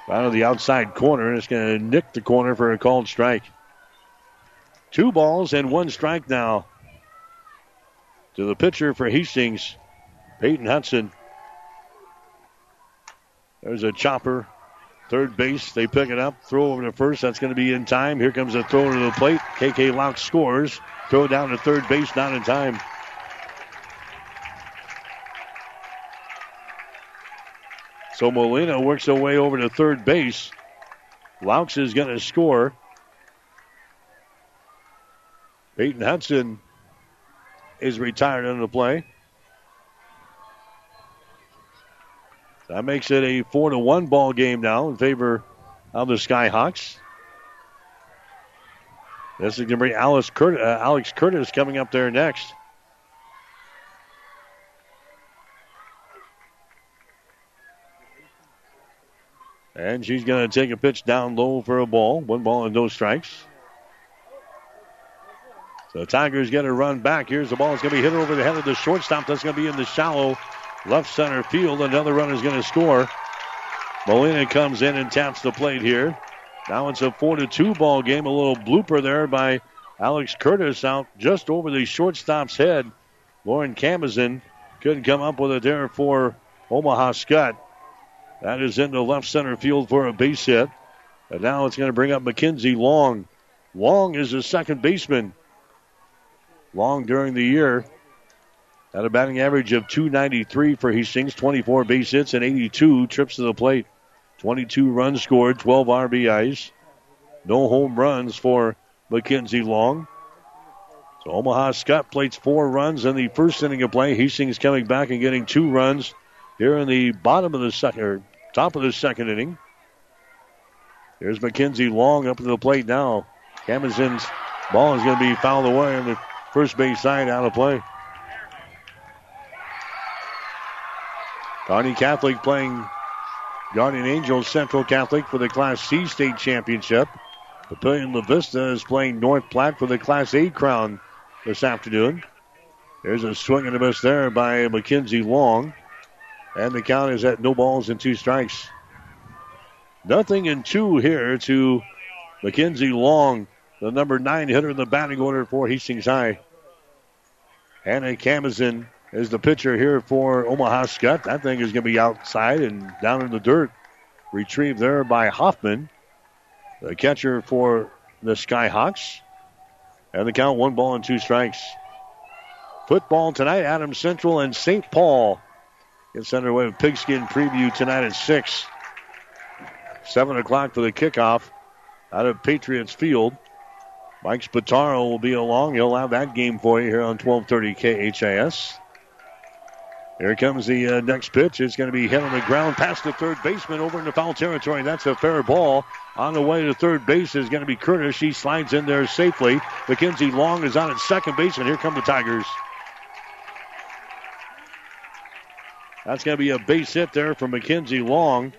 out of the outside corner, and it's going to nick the corner for a called strike. Two balls and one strike now to the pitcher for Hastings, Peyton Hudson. There's a chopper. Third base, they pick it up, throw over to first. That's going to be in time. Here comes a throw to the plate. KK Laux scores. Throw down to third base, not in time. So Molina works her way over to third base. Laux is going to score. Peyton Hudson is retired on the play. That makes it a four to one ball game now in favor of the Skyhawks. This is going to be Alice Curtis, uh, Alex Curtis coming up there next. And she's going to take a pitch down low for a ball. One ball and no strikes. So Tigers get a run back. Here's the ball. It's going to be hit over the head of the shortstop. That's going to be in the shallow left center field. Another run is going to score. Molina comes in and taps the plate here. Now it's a 4 to 2 ball game. A little blooper there by Alex Curtis out just over the shortstop's head. Lauren Camazin couldn't come up with it there for Omaha Skutt. That is into left center field for a base hit. And now it's going to bring up Mackenzie Long. Long is the second baseman. Long during the year had a batting average of 293 for Hastings, 24 base hits and 82 trips to the plate. 22 runs scored, 12 RBIs. No home runs for Mackenzie Long. So Omaha Skutt plates four runs in the first inning of play. Hastings coming back and getting two runs here in the bottom of the second, or top of the second inning. Here's Mackenzie Long up to the plate now. Camazin's ball is going to be fouled away on the first base side out of play. Kearney Catholic playing Guardian Angels Central Catholic for the Class C state championship. Papillion La Vista is playing North Platte for the Class A crown this afternoon. There's a swing and a miss there by Mackenzie Long. And the count is at no balls and two strikes. Nothing in two here to Mackenzie Long, the number nine hitter in the batting order for Hastings High. Hannah Camazin is the pitcher here for Omaha Skutt. That thing is going to be outside and down in the dirt. Retrieved there by Hoffman, the catcher for the Skyhawks. And the count one ball and two strikes. Football tonight, Adams Central and St. Paul gets underway with pigskin preview tonight at 6. 7 o'clock for the kickoff out of Patriots Field. Mike Spataro will be along. He'll have that game for you here on 1230 KHAS. Here comes the uh, next pitch. It's going to be hit on the ground past the third baseman over into foul territory. That's a fair ball. On the way to third base is going to be Curtis. She slides in there safely. Mackenzie Long is on at second base, and here come the Tigers. That's going to be a base hit there for Mackenzie Long.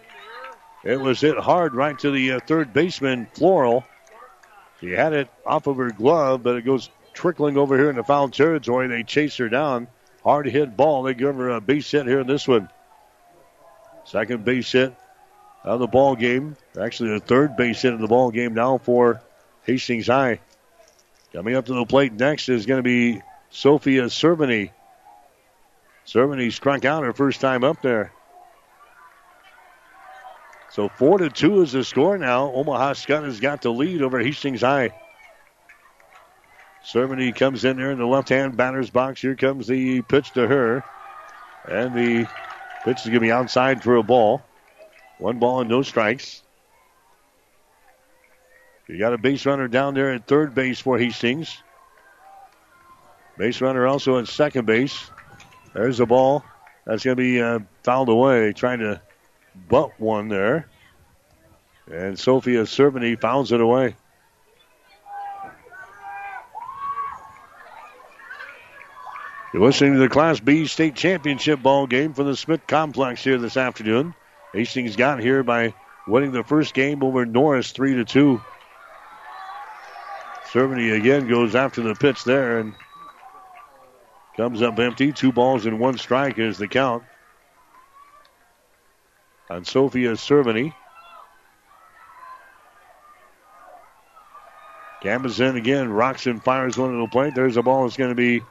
It was hit hard right to the uh, third baseman, Forrell. She had it off of her glove, but it goes trickling over here in the foul territory. They chase her down. Hard hit ball. They give her a base hit here in this one. Second base hit of the ball game. Actually, the third base hit of the ball game now for Hastings High. Coming up to the plate next is going to be Sophia Cerveny. Cerveny struck out her first time up there. So four to two is the score now. Omaha Skutt has got the lead over Hastings High. Cerveny comes in there in the left-hand batter's box. Here comes the pitch to her. And the pitch is going to be outside for a ball. One ball and no strikes. You got a base runner down there at third base for Hastings. Base runner also at second base. There's the ball. That's going to be uh, fouled away. Trying to butt one there. And Sophia Cerveny fouls it away. You're listening to the Class B state championship ball game for the Smith Complex here this afternoon. Hastings got here by winning the first game over Norris 3 to 2. Cerveny again goes after the pitch there and comes up empty. Two balls and one strike is the count. On Sophia Cerveny. Camazin again rocks and fires one to the plate. There's a ball that's going to be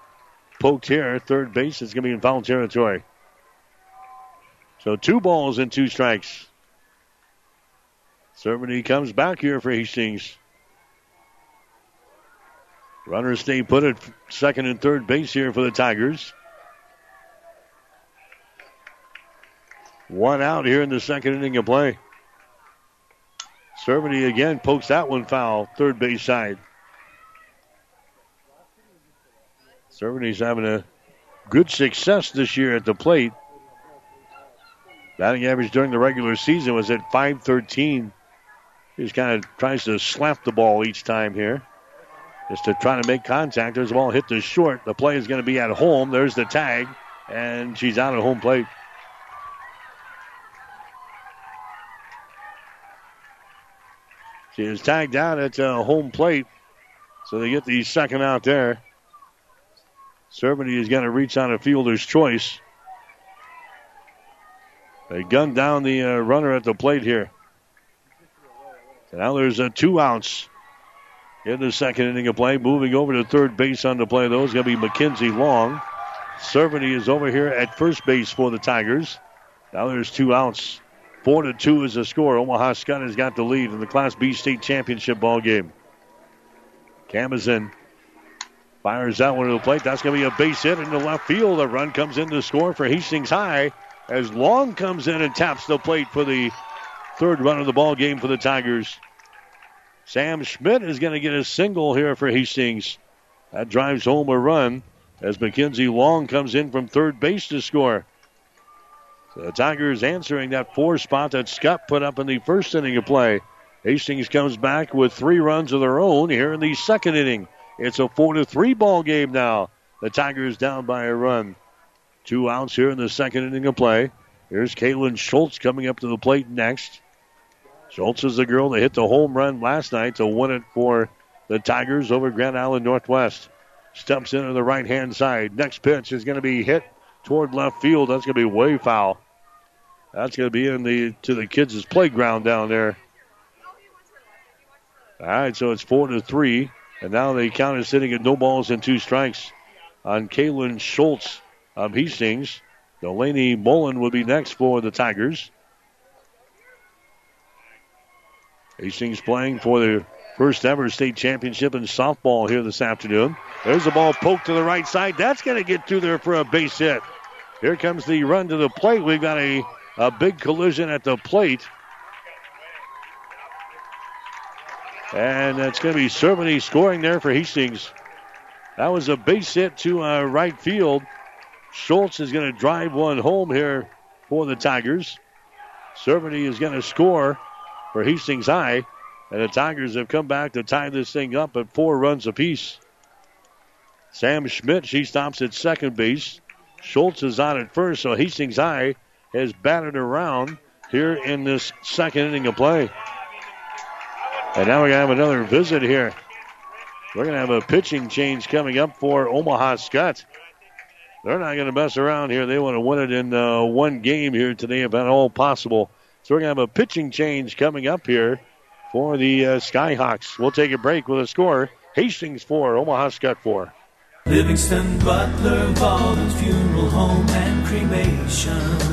poked here. Third base is going to be in foul territory. So two balls and two strikes. Cerveny comes back here for Hastings. Runners stay put at second and third base here for the Tigers. One out here in the second inning of play. Cerveny again pokes that one foul, third base side. Cerveny's having a good success this year at the plate. Batting average during the regular season was at 513. He just kind of tries to slap the ball each time here. Just to try to make contact. There's the ball hit the short. The play is going to be at home. There's the tag. And she's out at home plate. She is tagged down at uh, home plate. So they get the second out there. Cerveny is going to reach on a fielder's choice. They gun down the uh, runner at the plate here. Now there's a two outs in the second inning of play. Moving over to third base on the play, though, is going to be Mackenzie Long. Cerveny is over here at first base for the Tigers. Now there's two outs. Four to two is the score. Omaha Skutt has got the lead in the Class B state championship ball game. Camazin fires that one to the plate. That's going to be a base hit in the left field. A run comes in to score for Hastings High as Long comes in and taps the plate for the third run of the ball game for the Tigers. Sam Schmidt is going to get a single here for Hastings. That drives home a run as Mackenzie Long comes in from third base to score. So the Tigers answering that four spot that Skutt put up in the first inning of play. Hastings comes back with three runs of their own here in the second inning. It's a four to three ball game now. The Tigers down by a run. Two outs here in the second inning of play. Here's Kaylin Schultz coming up to the plate next. Schultz is the girl that hit the home run last night to win it for the Tigers over Grand Island Northwest. Steps into the right hand side. Next pitch is going to be hit toward left field. That's going to be way foul. That's going to be in the to the kids' playground down there. All right, so it's four to three, and now the count is sitting at no balls and two strikes on Kaylin Schultz of Hastings. Delaney Mullen will be next for the Tigers. Hastings playing for the first ever state championship in softball here this afternoon. There's a ball poked to the right side. That's going to get through there for a base hit. Here comes the run to the plate. We've got a, a big collision at the plate. And that's going to be Cerveny scoring there for Hastings. That was a base hit to uh, right field. Schultz is going to drive one home here for the Tigers. Cerveny is going to score for Hastings High. And the Tigers have come back to tie this thing up at four runs apiece. Sam Schmidt, she stops at second base. Schultz is on at first, so Hastings High has batted around here in this second inning of play. And now we're going to have another visit here. We're going to have a pitching change coming up for Omaha Skutt. They're not going to mess around here. They want to win it in uh, one game here today, if at all possible. So we're going to have a pitching change coming up here for the uh, Skyhawks. We'll take a break with a score. Hastings 4, Omaha Skutt 4. Livingston Butler Volland Funeral Home and Cremation.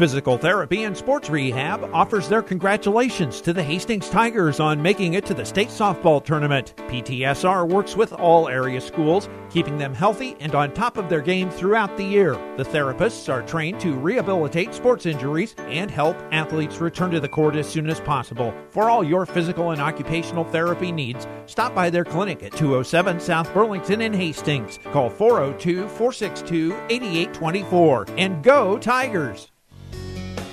Physical Therapy and Sports Rehab offers their congratulations to the Hastings Tigers on making it to the state softball tournament. PTSR works with all area schools, keeping them healthy and on top of their game throughout the year. The therapists are trained to rehabilitate sports injuries and help athletes return to the court as soon as possible. For all your physical and occupational therapy needs, stop by their clinic at 207 South Burlington in Hastings. Call 402 462 8824 and go Tigers!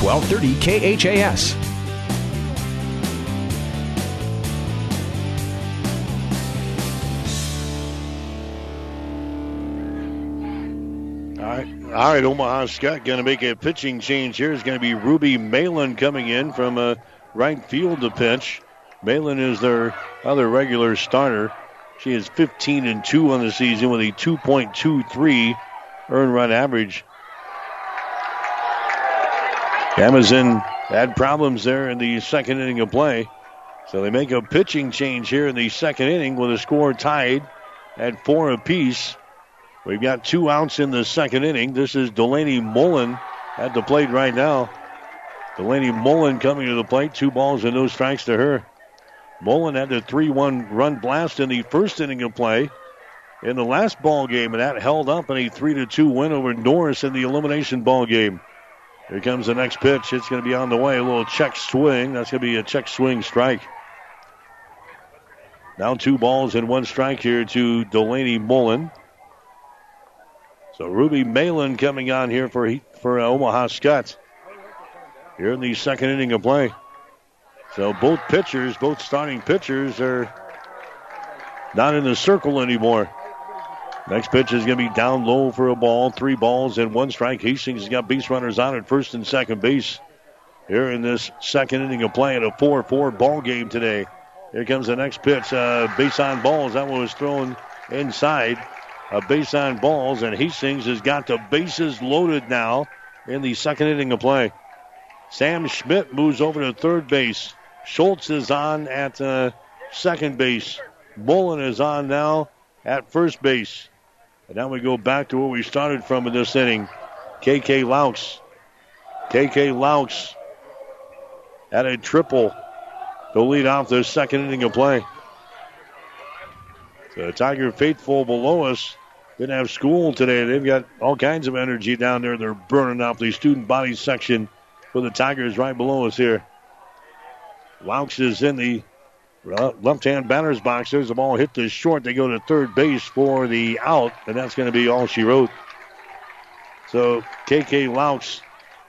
1230 KHAS. All right, all right. Omaha Skutt going to make a pitching change here. Is going to be Ruby Malin coming in from a right field to pitch. Malin is their other regular starter. She is 15 and 2 on the season with a 2.23 earned run average. Amazon had problems there in the second inning of play. So they make a pitching change here in the second inning with a score tied at four apiece. We've got two outs in the second inning. This is Delaney Mullen at the plate right now. Delaney Mullen coming to the plate. Two balls and no strikes to her. Mullen had the 3 1 run blast in the first inning of play in the last ball game, and that held up in a 3 2 win over Norris in the elimination ball game. Here comes the next pitch. It's going to be on the way. A little check swing. That's going to be a check swing strike. Now two balls and one strike here to Delaney Mullen. So Ruby Malin coming on here for for uh, Omaha Skutt here in the second inning of play. So both pitchers, both starting pitchers, are not in the circle anymore. Next pitch is going to be down low for a ball. Three balls and one strike. Hastings has got base runners on at first and second base. Here in this second inning of play in a 4-4 ball game today. Here comes the next pitch. Uh, base on balls. That one was thrown inside. A base on balls, and Hastings has got the bases loaded now in the second inning of play. Sam Schmidt moves over to third base. Schultz is on at uh, second base. Mullen is on now at first base. And now we go back to where we started from in this inning. KK Laux. KK Laux at a triple to lead off the second inning of play. The Tiger faithful below us didn't have school today. They've got all kinds of energy down there. They're burning off the student body section for the Tigers right below us here. Laux is in the left hand batter's box. There's the ball hit to short. They go to third base for the out, and that's going to be all she wrote. So KK Laux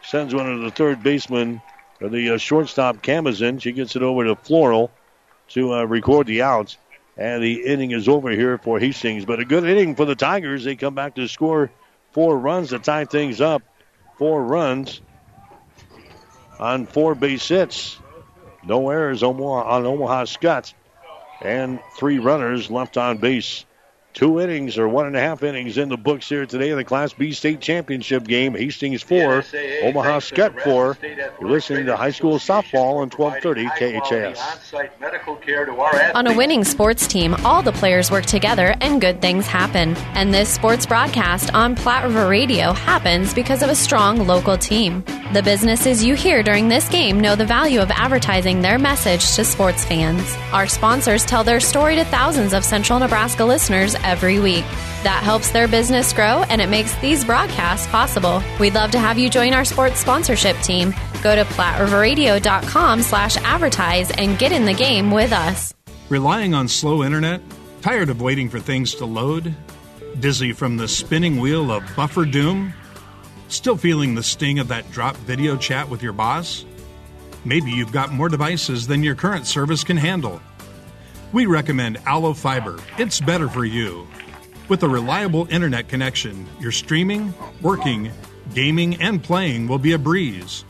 sends one to the third baseman, or the uh, shortstop Camazin. She gets it over to Forrell to uh, record the outs. And the inning is over here for Hastings. But a good inning for the Tigers. They come back to score four runs to tie things up. Four runs on four base hits. No errors Omaha on Omaha Skutt. And three runners left on base. Two innings or one and a half innings in the books here today in the Class B state championship game. Hastings four, Omaha Skutt four. You're listening to high school softball on 1230 KHAS. On a winning sports team, all the players work together and good things happen. And this sports broadcast on Platte River Radio happens because of a strong local team. The businesses you hear during this game know the value of advertising their message to sports fans. Our sponsors tell their story to thousands of Central Nebraska listeners every week. That helps their business grow and it makes these broadcasts possible. We'd love to have you join our sports sponsorship team. Go to PlatteRiverRadio.com slash advertise and get in the game with us. Relying on slow internet? Tired of waiting for things to load? Dizzy from the spinning wheel of buffer doom? Still feeling the sting of that drop video chat with your boss? Maybe you've got more devices than your current service can handle. We recommend Allo Fiber. It's better for you. With a reliable internet connection, your streaming, working, gaming, and playing will be a breeze.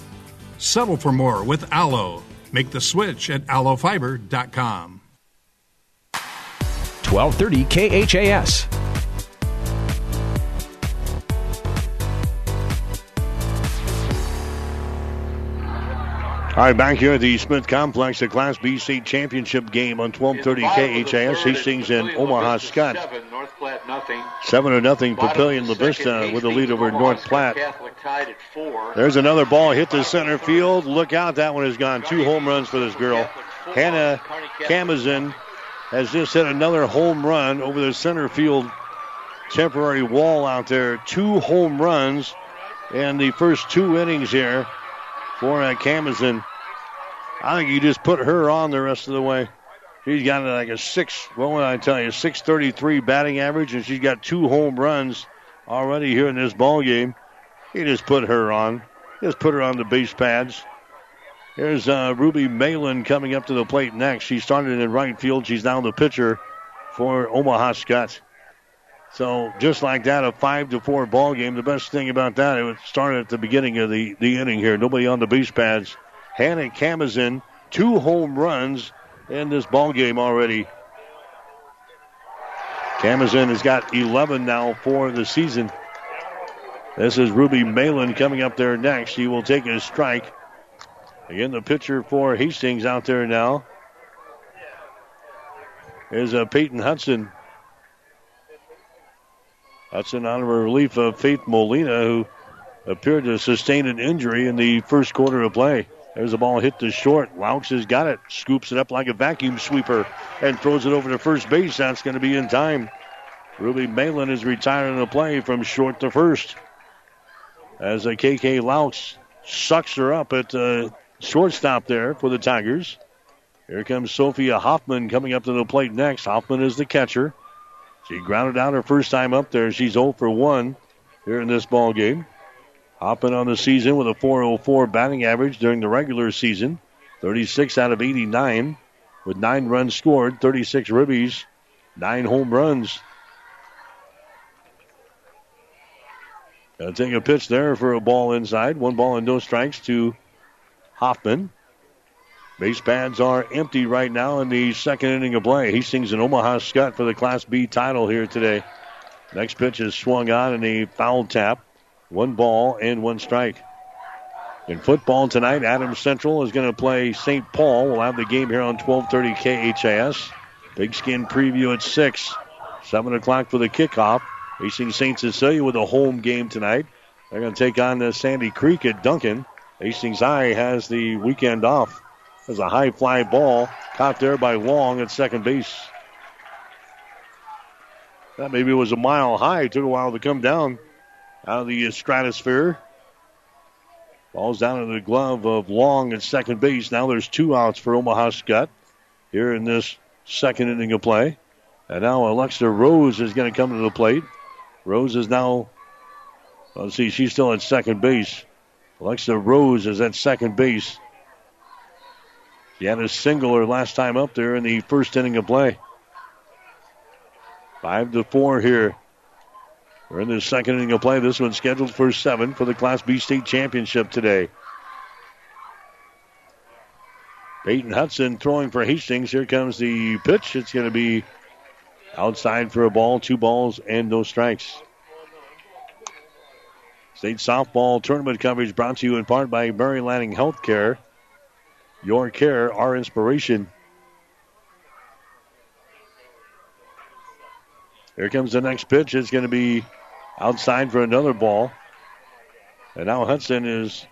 Settle for more with Allo. Make the switch at allofiber.com. 1230 KHAS. All right, back here at the Smith Complex, the Class B state championship game on 1230 KHAS. Hastings and Omaha Skutt. Seven, North Platte nothing. Seven or nothing. Papillion La Vista with a lead over North Platte. There's another ball hit to center field. Look out, that one has gone. Two home runs for this girl. Hannah Camazin has just hit another home run over the center field temporary wall out there. Two home runs in the first two innings here for uh. I think you just put her on the rest of the way. She's got like a six, what would I tell you, 633 batting average, and she's got two home runs already here in this ball game. You just put her on. Just put her on the base pads. Here's uh, Ruby Malin coming up to the plate next. She started in right field. She's now the pitcher for Omaha Skutt. So just like that, a five to four ball game. The best thing about that, it started at the beginning of the, the inning here. Nobody on the base pads. Hannah Camazin, two home runs in this ball game already. Camazin has got 11 now for the season. This is Ruby Malin coming up there next. She will take a strike. Again, the pitcher for Hastings out there now is uh, Peyton Hudson. That's an honor relief of Faith Molina, who appeared to sustain an injury in the first quarter of play. There's a ball hit to short. Laux has got it, scoops it up like a vacuum sweeper, and throws it over to first base. That's going to be in time. Ruby Malin is retiring the play from short to first. As a KK Laux sucks her up at uh, shortstop there for the Tigers. Here comes Sophia Hoffman coming up to the plate next. Hoffman is the catcher. She grounded out her first time up there. She's 0 for 1 here in this ball game. Hoffman on the season with a 404 batting average during the regular season. 36 out of 89 with 9 runs scored, 36 ribbies, 9 home runs. Gonna take a pitch there for a ball inside. One ball and no strikes to Hoffman. Base pads are empty right now in the second inning of play. Hastings and Omaha Skutt for the Class B title here today. Next pitch is swung on in a foul tap. One ball and one strike. In football tonight, Adams Central is going to play St. Paul. We'll have the game here on 1230 KHAS. Pigskin preview at 6. 7 o'clock for the kickoff. Hastings St. Cecilia with a home game tonight. They're going to take on Sandy Creek at Duncan. Hastings High has the weekend off. There's a high fly ball caught there by Long at second base. That maybe was a mile high. It took a while to come down out of the stratosphere. Ball's down in the glove of Long at second base. Now there's two outs for Omaha Skutt here in this second inning of play. And now Alexa Rose is going to come to the plate. Rose is now, let's see, she's still at second base. Alexa Rose is at second base. She had a single her last time up there in the first inning of play. Five to four here. We're in the second inning of play. This one's scheduled for seven for the Class B state championship today. Peyton Hudson throwing for Hastings. Here comes the pitch. It's going to be outside for a ball, two balls, and no strikes. State softball tournament coverage brought to you in part by Mary Lanning Healthcare. Your care, our inspiration. Here comes the next pitch. It's going to be outside for another ball. And now Hudson is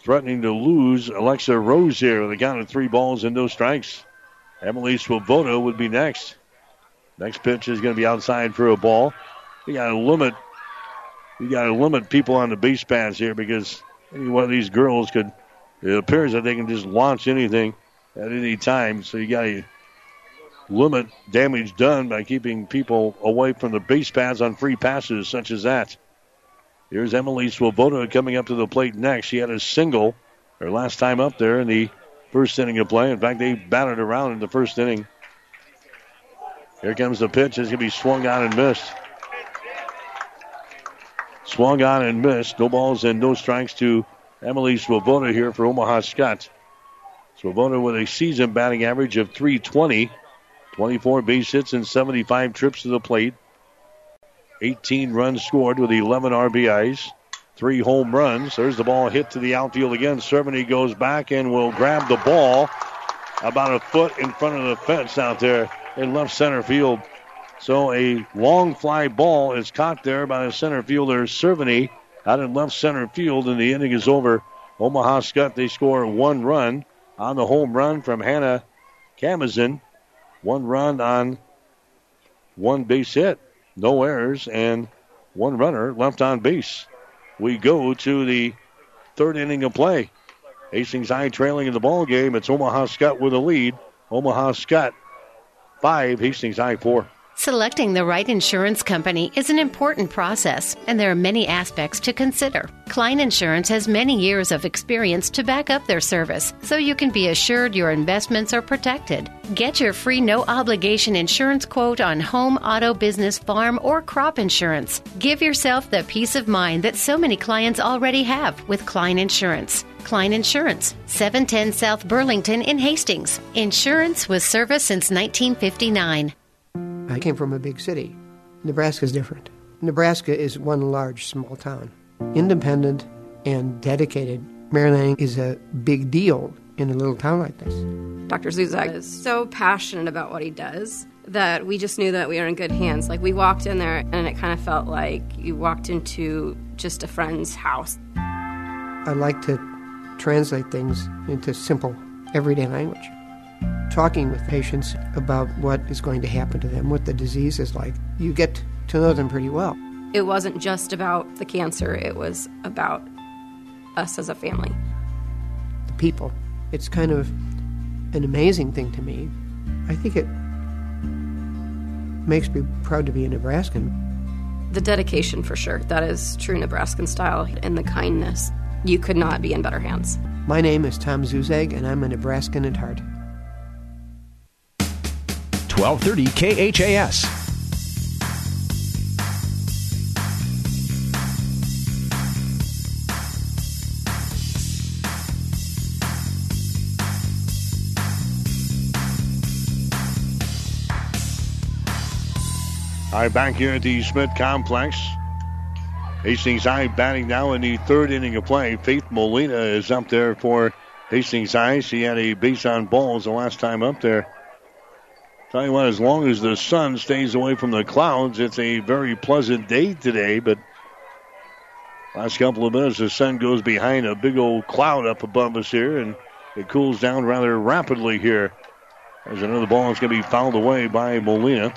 threatening to lose Alexa Rose here with a count of three balls and no strikes. Emily Swoboda would be next. Next pitch is going to be outside for a ball. You got to limit. You got to limit people on the base paths here because any one of these girls could. It appears that they can just launch anything at any time. So you got to limit damage done by keeping people away from the base paths on free passes such as that. Here's Emily Swoboda coming up to the plate next. She had a single her last time up there in the first inning of play. In fact, they batted around in the first inning. Here comes the pitch. It's going to be swung on and missed. Swung on and missed. No balls and no strikes to Emily Swoboda here for Omaha Skutt. Swoboda with a season batting average of 320, 24 base hits and 75 trips to the plate. 18 runs scored with 11 RBIs, three home runs. There's the ball hit to the outfield again. Cerveny goes back and will grab the ball about a foot in front of the fence out there in left center field. So a long fly ball is caught there by the center fielder, Cerveny, out in left center field, and the inning is over. Omaha Skutt, they score one run on the home run from Hannah Camazin. One run on one base hit, no errors, and one runner left on base. We go to the third inning of play. Hastings High trailing in the ball game. It's Omaha Skutt with a lead. Omaha Skutt five, Hastings High four. Selecting the right insurance company is an important process, and there are many aspects to consider. Klein Insurance has many years of experience to back up their service, so you can be assured your investments are protected. Get your free no obligation insurance quote on home, auto, business, farm, or crop insurance. Give yourself the peace of mind that so many clients already have with Klein Insurance. Klein Insurance, 710 South Burlington in Hastings. Insurance with service since 1959. I came from a big city. Nebraska is different. Nebraska is one large small town, independent and dedicated. Mary Lanning is a big deal in a little town like this. Dr. Zuzak is so passionate about what he does. that we just knew that we were in good hands. Like we walked in there and it kind of felt like you walked into just a friend's house. I like to translate things into simple, everyday language. Talking with patients about what is going to happen to them, what the disease is like, you get to know them pretty well. It wasn't just about the cancer, it was about us as a family. The people. It's kind of an amazing thing to me. I think it makes me proud to be a Nebraskan. The dedication, for sure. That is true Nebraskan style, and the kindness. You could not be in better hands. My name is Tom Zuzag, and I'm a Nebraskan at heart. 1230 KHAS. Right, back here at the Smith Complex. Hastings High batting now in the third inning of play. Faith Molina is up there for Hastings High. She had a base on balls the last time up there. Tell you what, as long as the sun stays away from the clouds, it's a very pleasant day today. But last couple of minutes, the sun goes behind a big old cloud up above us here, and it cools down rather rapidly here. As another ball is going to be fouled away by Molina.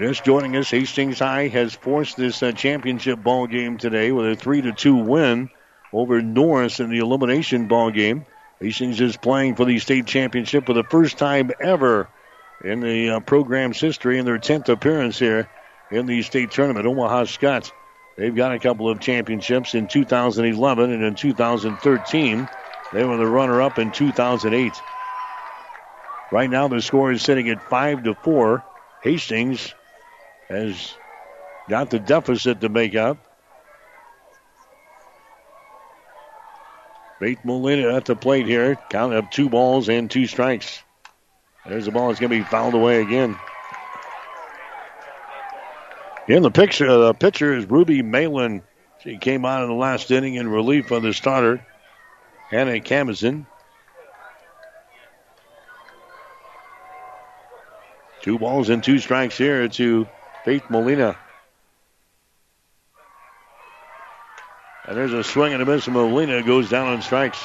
Just joining us, Hastings High has forced this uh, championship ball game today with a three to two win over Norris in the elimination ball game. Hastings is playing for the state championship for the first time ever in the uh, program's history in their 10th appearance here in the state tournament. Omaha Skutt, they've got a couple of championships in 2011 and in 2013. They were the runner up in 2008. Right now, the score is sitting at 5 to 4. Hastings has got the deficit to make up. Faith Molina at the plate here. Count up two balls and two strikes. There's the ball that's going to be fouled away again. In the picture, uh, the pitcher is Ruby Malin. She came out in the last inning in relief of the starter, Hannah Camazin. Two balls and two strikes here to Faith Molina. And there's a swing and a miss. Molina goes down on strikes.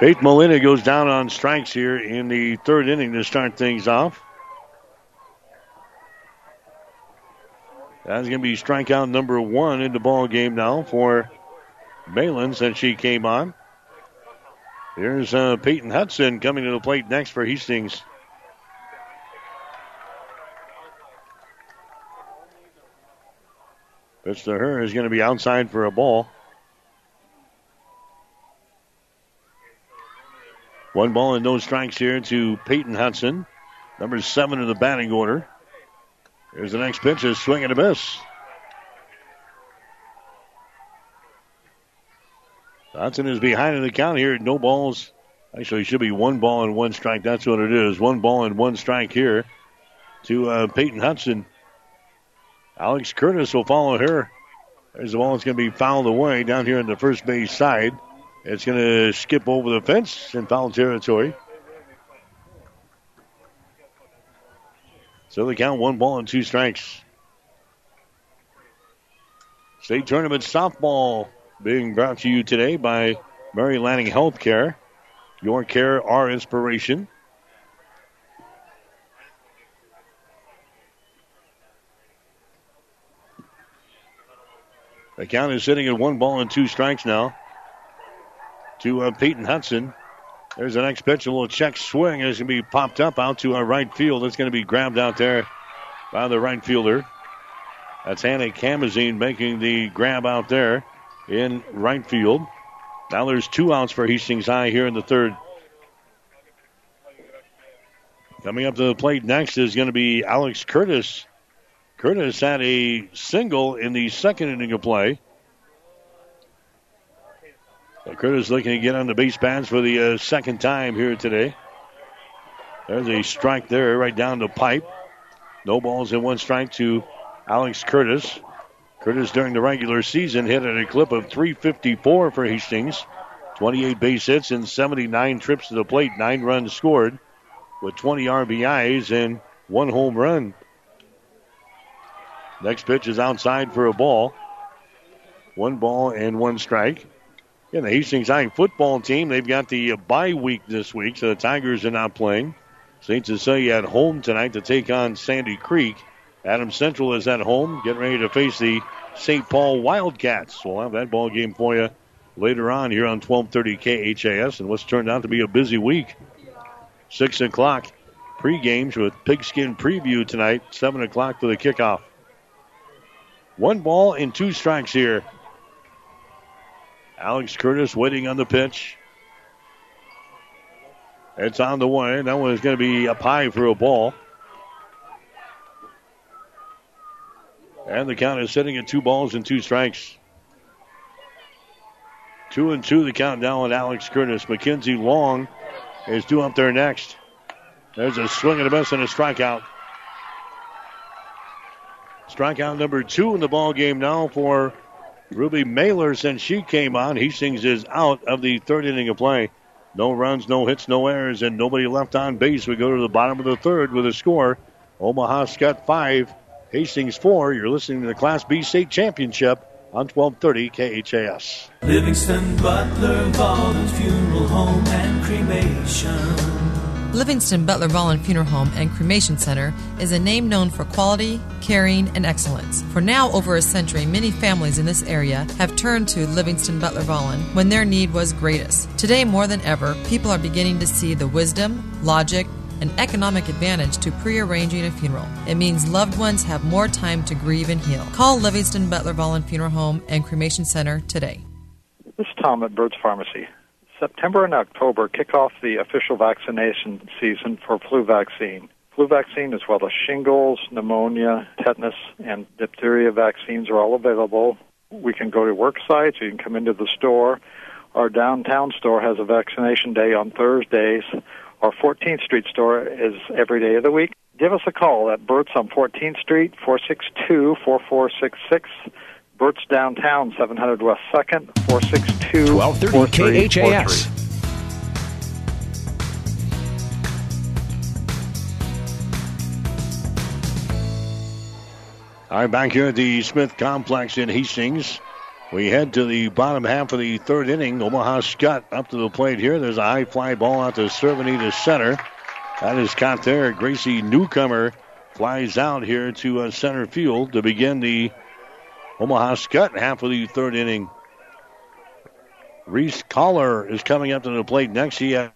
Faith Molina goes down on strikes here in the third inning to start things off. That's going to be strikeout number one in the ball game now for Malin since she came on. Here's uh, Peyton Hudson coming to the plate next for Hastings. Pitch to her is going to be outside for a ball. One ball and no strikes here to Peyton Hudson, number seven in the batting order. Here's the next pitch, a swing and a miss. Hudson is behind in the count here. No balls. Actually, it should be one ball and one strike. That's what it is. One ball and one strike here to uh, Peyton Hudson. Alex Curtis will follow her. There's the ball that's going to be fouled away down here in the first base side. It's going to skip over the fence in foul territory. So they count one ball and two strikes. State tournament softball being brought to you today by Mary Lanning Healthcare. Your care, our inspiration. The count is sitting at one ball and two strikes now to uh, Peyton Hudson. There's the next pitch, a little check swing. It's going to be popped up out to our right field. It's going to be grabbed out there by the right fielder. That's Hannah Camazin making the grab out there in right field. Now there's two outs for Hastings High here in the third. Coming up to the plate next is going to be Alex Curtis. Curtis had a single in the second inning of play. Curtis looking to get on the base paths for the uh, second time here today. There's a strike there right down the pipe. No balls and one strike to Alex Curtis. Curtis during the regular season hit at a clip of 354 for Hastings. 28 base hits and 79 trips to the plate, nine runs scored. with 20 RBIs and one home run. Next pitch is outside for a ball. One ball and one strike. Yeah, the Hastings High football team, they've got the uh, bye week this week, so the Tigers are not playing. St. Cecilia at home tonight to take on Sandy Creek. Adams Central is at home, getting ready to face the St. Paul Wildcats. We'll have that ball game for you later on here on 12:30 KHAS, and what's turned out to be a busy week. Six o'clock pre-games with Pigskin Preview tonight. Seven o'clock for the kickoff. One ball and two strikes here Alex Curtis waiting on the pitch. It's on the way. That one is going to be up high for a ball. And the count is sitting at two balls and two strikes. Two and two the count now on Alex Curtis. Mackenzie Long is due up there next. There's a swing and a miss and a strikeout. Strikeout number two in the ball game now for Ruby Mailer since she came on. Hastings is out of the third inning of play. No runs, no hits, no errors, and nobody left on base. We go to the bottom of the third with a score. Omaha Skutt 5, Hastings 4. You're listening to the Class B State Championship on 1230 KHAS. Livingston Butler Volland Funeral Home and Cremation. Livingston Butler Volland Funeral Home and Cremation Center is a name known for quality, caring, and excellence. For now over a century, many families in this area have turned to Livingston Butler Volland when their need was greatest. Today, more than ever, people are beginning to see the wisdom, logic, and economic advantage to pre-arranging a funeral. It means loved ones have more time to grieve and heal. Call Livingston Butler Volland Funeral Home and Cremation Center today. This is Tom at Bird's Pharmacy. September and October kick off the official vaccination season for flu vaccine. Flu vaccine, as well as shingles, pneumonia, tetanus, and diphtheria vaccines are all available. We can go to work sites, you can come into the store. Our downtown store has a vaccination day on Thursdays. Our 14th Street store is every day of the week. Give us a call at Burt's on 14th Street, 462 4466. Burt's Downtown, 700 West 2nd, 462 1230 KHAS. All right, back here at the Smith Complex in Hastings. We head to the bottom half of the third inning. Omaha Skutt up to the plate here. There's a high fly ball out to Cerveny to center. That is caught there. Gracie Newcomer flies out here to uh, center field to begin the Omaha Skutt half of the third inning. Reese Collar is coming up to the plate next. He has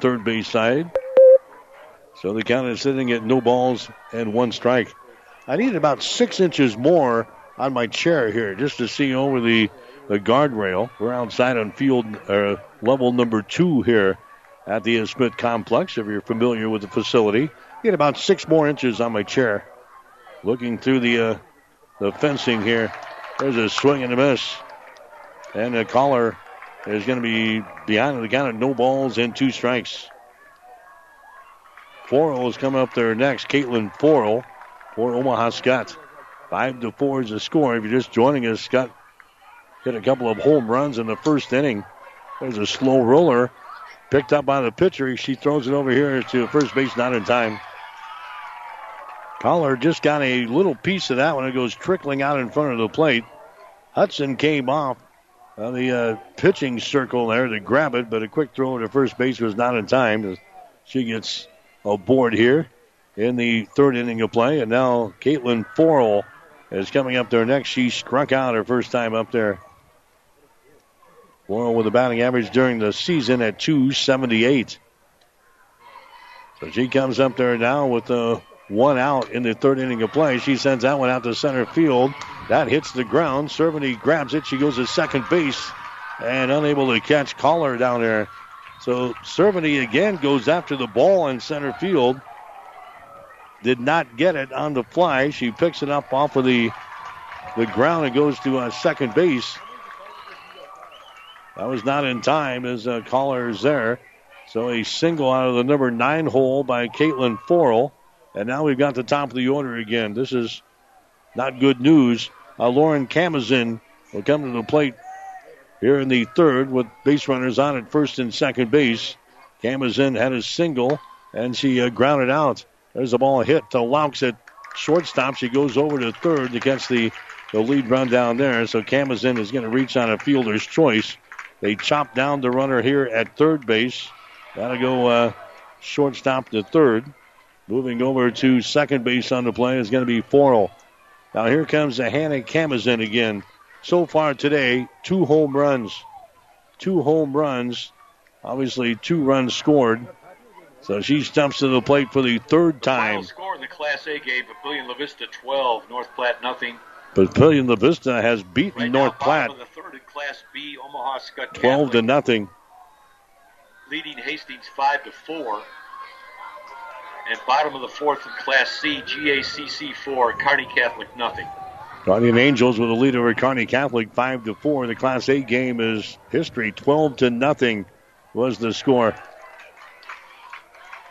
third base side. So the count is sitting at no balls and one strike. I need about six inches more on my chair here just to see over the, the guardrail. We're outside on field uh, level number two here at the Smith Complex. If you're familiar with the facility, get about six more inches on my chair. Looking through the uh, the fencing here, there's a swing and a miss, and the Collar is going to be behind the count of no balls and two strikes. Forrell is coming up there next. Caitlin Forrell for Omaha Skutt. Five to four is the score. If you're just joining us, Skutt hit a couple of home runs in the first inning. There's a slow roller picked up by the pitcher. She throws it over here to first base, not in time. Collar just got a little piece of that one. It goes trickling out in front of the plate. Hudson came off of the uh, pitching circle there to grab it, but a quick throw to first base was not in time. She gets aboard here in the third inning of play, and now Caitlin Forrell is coming up there next. She struck out her first time up there. Forrell with a batting average during the season at 278. So she comes up there now with the one out in the third inning of play. She sends that one out to center field. That hits the ground. Cerveny grabs it. She goes to second base and unable to catch Collar down there. So Cerveny again goes after the ball in center field did not get it on the fly. She picks it up off of the the ground and goes to uh, second base. That was not in time as uh, Collar is there. So a single out of the number nine hole by Caitlin Forrell. And now we've got the top of the order again. This is not good news. Uh, Lauren Camazin will come to the plate here in the third with base runners on at first and second base. Camazin had a single and she uh, grounded out. There's a ball hit to Laux at shortstop. She goes over to third to catch the, the lead run down there. So Camazin is going to reach on a fielder's choice. They chop down the runner here at third base. That'll go uh, shortstop to third. Moving over to second base on the play is going to be Forrell. Now here comes the Hannah Camazin again. So far today, two home runs. Two home runs. Obviously, two runs scored. So she stumps to the plate for the third time. Final score in the Class A game: Papillion La Vista 12, North Platte nothing. Papillion La Vista has beaten right North now, Platte. Of the third in Class B, Omaha Skutt 12 Catholic, to nothing. leading Hastings five to four. And bottom of the fourth in Class C, GACC four, Kearney Catholic nothing. Guardian Angels with a lead over Kearney Catholic, five to four. The Class A game is history. Twelve to nothing was the score.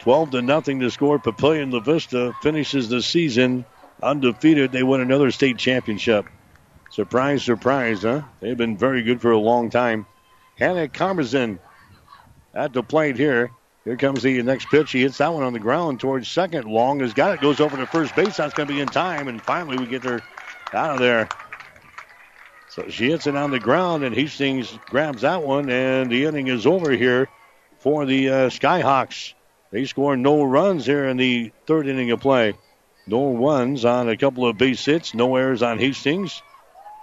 Twelve to nothing to score. Papillion La Vista finishes the season undefeated. They win another state championship. Surprise, surprise, huh? They've been very good for a long time. Hannah Camazin at the plate here. Here comes the next pitch. He hits that one on the ground towards second. Long has got it. Goes over to first base. That's going to be in time. And finally, we get her out of there. So she hits it on the ground, and Hastings grabs that one, and the inning is over here for the uh, Skyhawks. They score no runs here in the third inning of play. No runs on a couple of base hits, no errors on Hastings,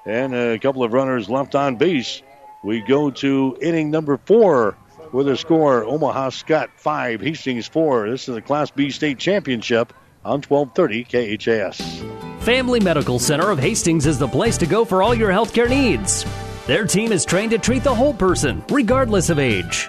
and a couple of runners left on base. We go to inning number four with a score Omaha Skutt 5, Hastings 4. This is the Class B state championship on 1230 KHAS. Family Medical Center of Hastings is the place to go for all your healthcare needs. Their team is trained to treat the whole person, regardless of age.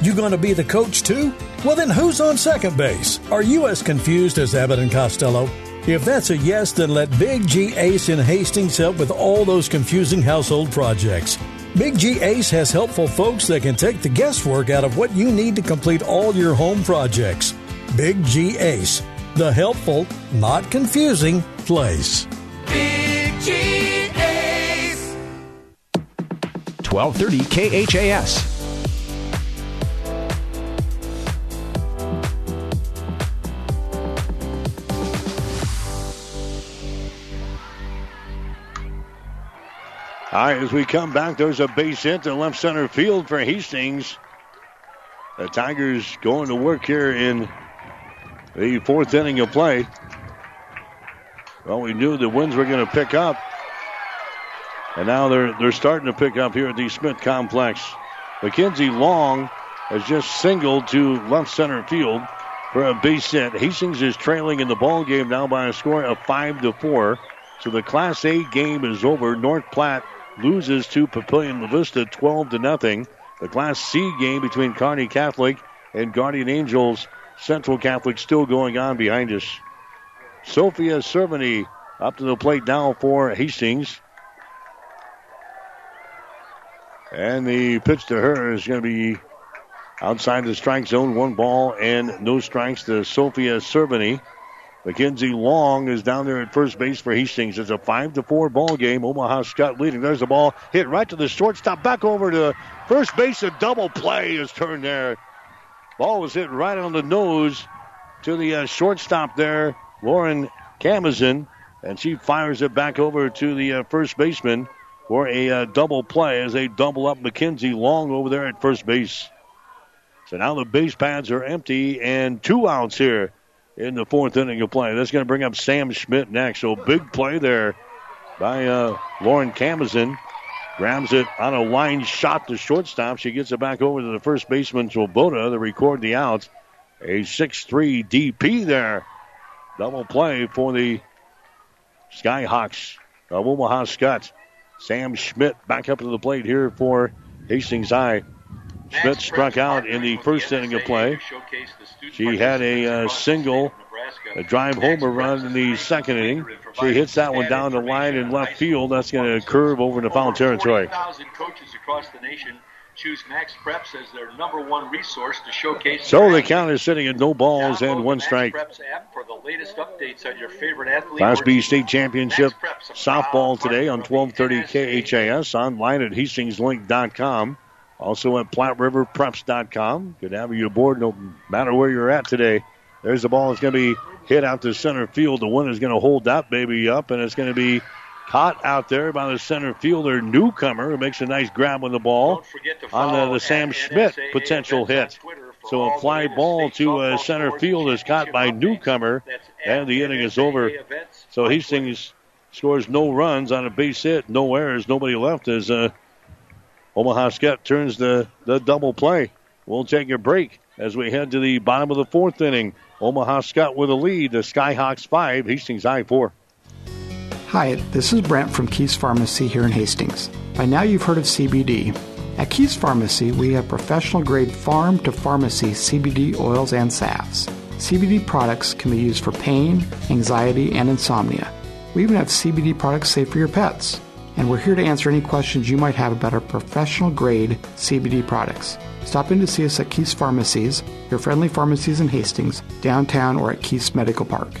You going to be the coach too? Well, then who's on second base? Are you as confused as Abbott and Costello? If that's a yes, then let Big G Ace in Hastings help with all those confusing household projects. Big G Ace has helpful folks that can take the guesswork out of what you need to complete all your home projects. Big G Ace, the helpful, not confusing place. Big G Ace. 1230 KHAS. All right, as we come back, there's a base hit to left center field for Hastings. The Tigers going to work here in the fourth inning of play. Well, we knew the winds were going to pick up. And now they're they're starting to pick up here at the Smith Complex. Mackenzie Long has just singled to left center field for a base hit. Hastings is trailing in the ball game now by a score of five to four. So the Class A game is over. North Platte loses to Papillion La Vista 12 to nothing. The Class C game between Kearney Catholic and Guardian Angels Central Catholic still going on behind us. Sophia Cerveny up to the plate now for Hastings. And the pitch to her is going to be outside the strike zone. One ball and no strikes to Sophia Cerveny. Mackenzie Long is down there at first base for Hastings. It's a five to four ball game. Omaha Skutt leading. There's the ball hit right to the shortstop. Back over to first base. A double play is turned there. Ball was hit right on the nose to the uh, shortstop there, Lauren Camazin, and she fires it back over to the uh, first baseman for a uh, double play as they double up Mackenzie Long over there at first base. So now the base pads are empty and two outs here in the fourth inning of play. That's going to bring up Sam Schmidt next. So big play there by uh, Lauren Camazin. Grabs it on a line shot to shortstop. She gets it back over to the first baseman, Swoboda, to record the out. A 6-3 DP there Double play for the Skyhawks of Omaha Skutt. Sam Schmidt back up to the plate here for Hastings High. Schmidt struck out in the first inning of play. She had a uh, single, a drive homer run in the second inning. She hits that one down the line in left field. That's going to curve over into foul territory. coaches across the nation choose Max Preps as their number one resource to showcase. So the count is sitting at no balls and one strike. For the latest updates on your favorite athlete. Class B state championship softball today on 1230 KHAS online at hastingslink.com. Also at PlatteRiverPreps.com. Good to have you aboard no matter where you're at today. There's the ball. It's going to be hit out to center field. The one is going to hold that baby up, and it's going to be caught out there by the center fielder newcomer who makes a nice grab on the ball on the, the Sam Schmidt potential hit. So a fly ball to uh, center field is caught by newcomer, and the inning is over. So Hastings scores no runs on a base hit, no errors, nobody left as uh, Omaha Skutt turns the, the double play. We'll take a break as we head to the bottom of the fourth inning. Omaha Skutt with a lead. The Skyhawks five, Hastings High four. Hi, this is Brent from Keys Pharmacy here in Hastings. By now you've heard of CBD. At Keys Pharmacy, we have professional grade farm to pharmacy CBD oils and salves. CBD products can be used for pain, anxiety, and insomnia. We even have CBD products safe for your pets and we're here to answer any questions you might have about our professional grade CBD products. Stop in to see us at Keith's Pharmacies, your friendly pharmacies in Hastings, downtown, or at Keith's Medical Park.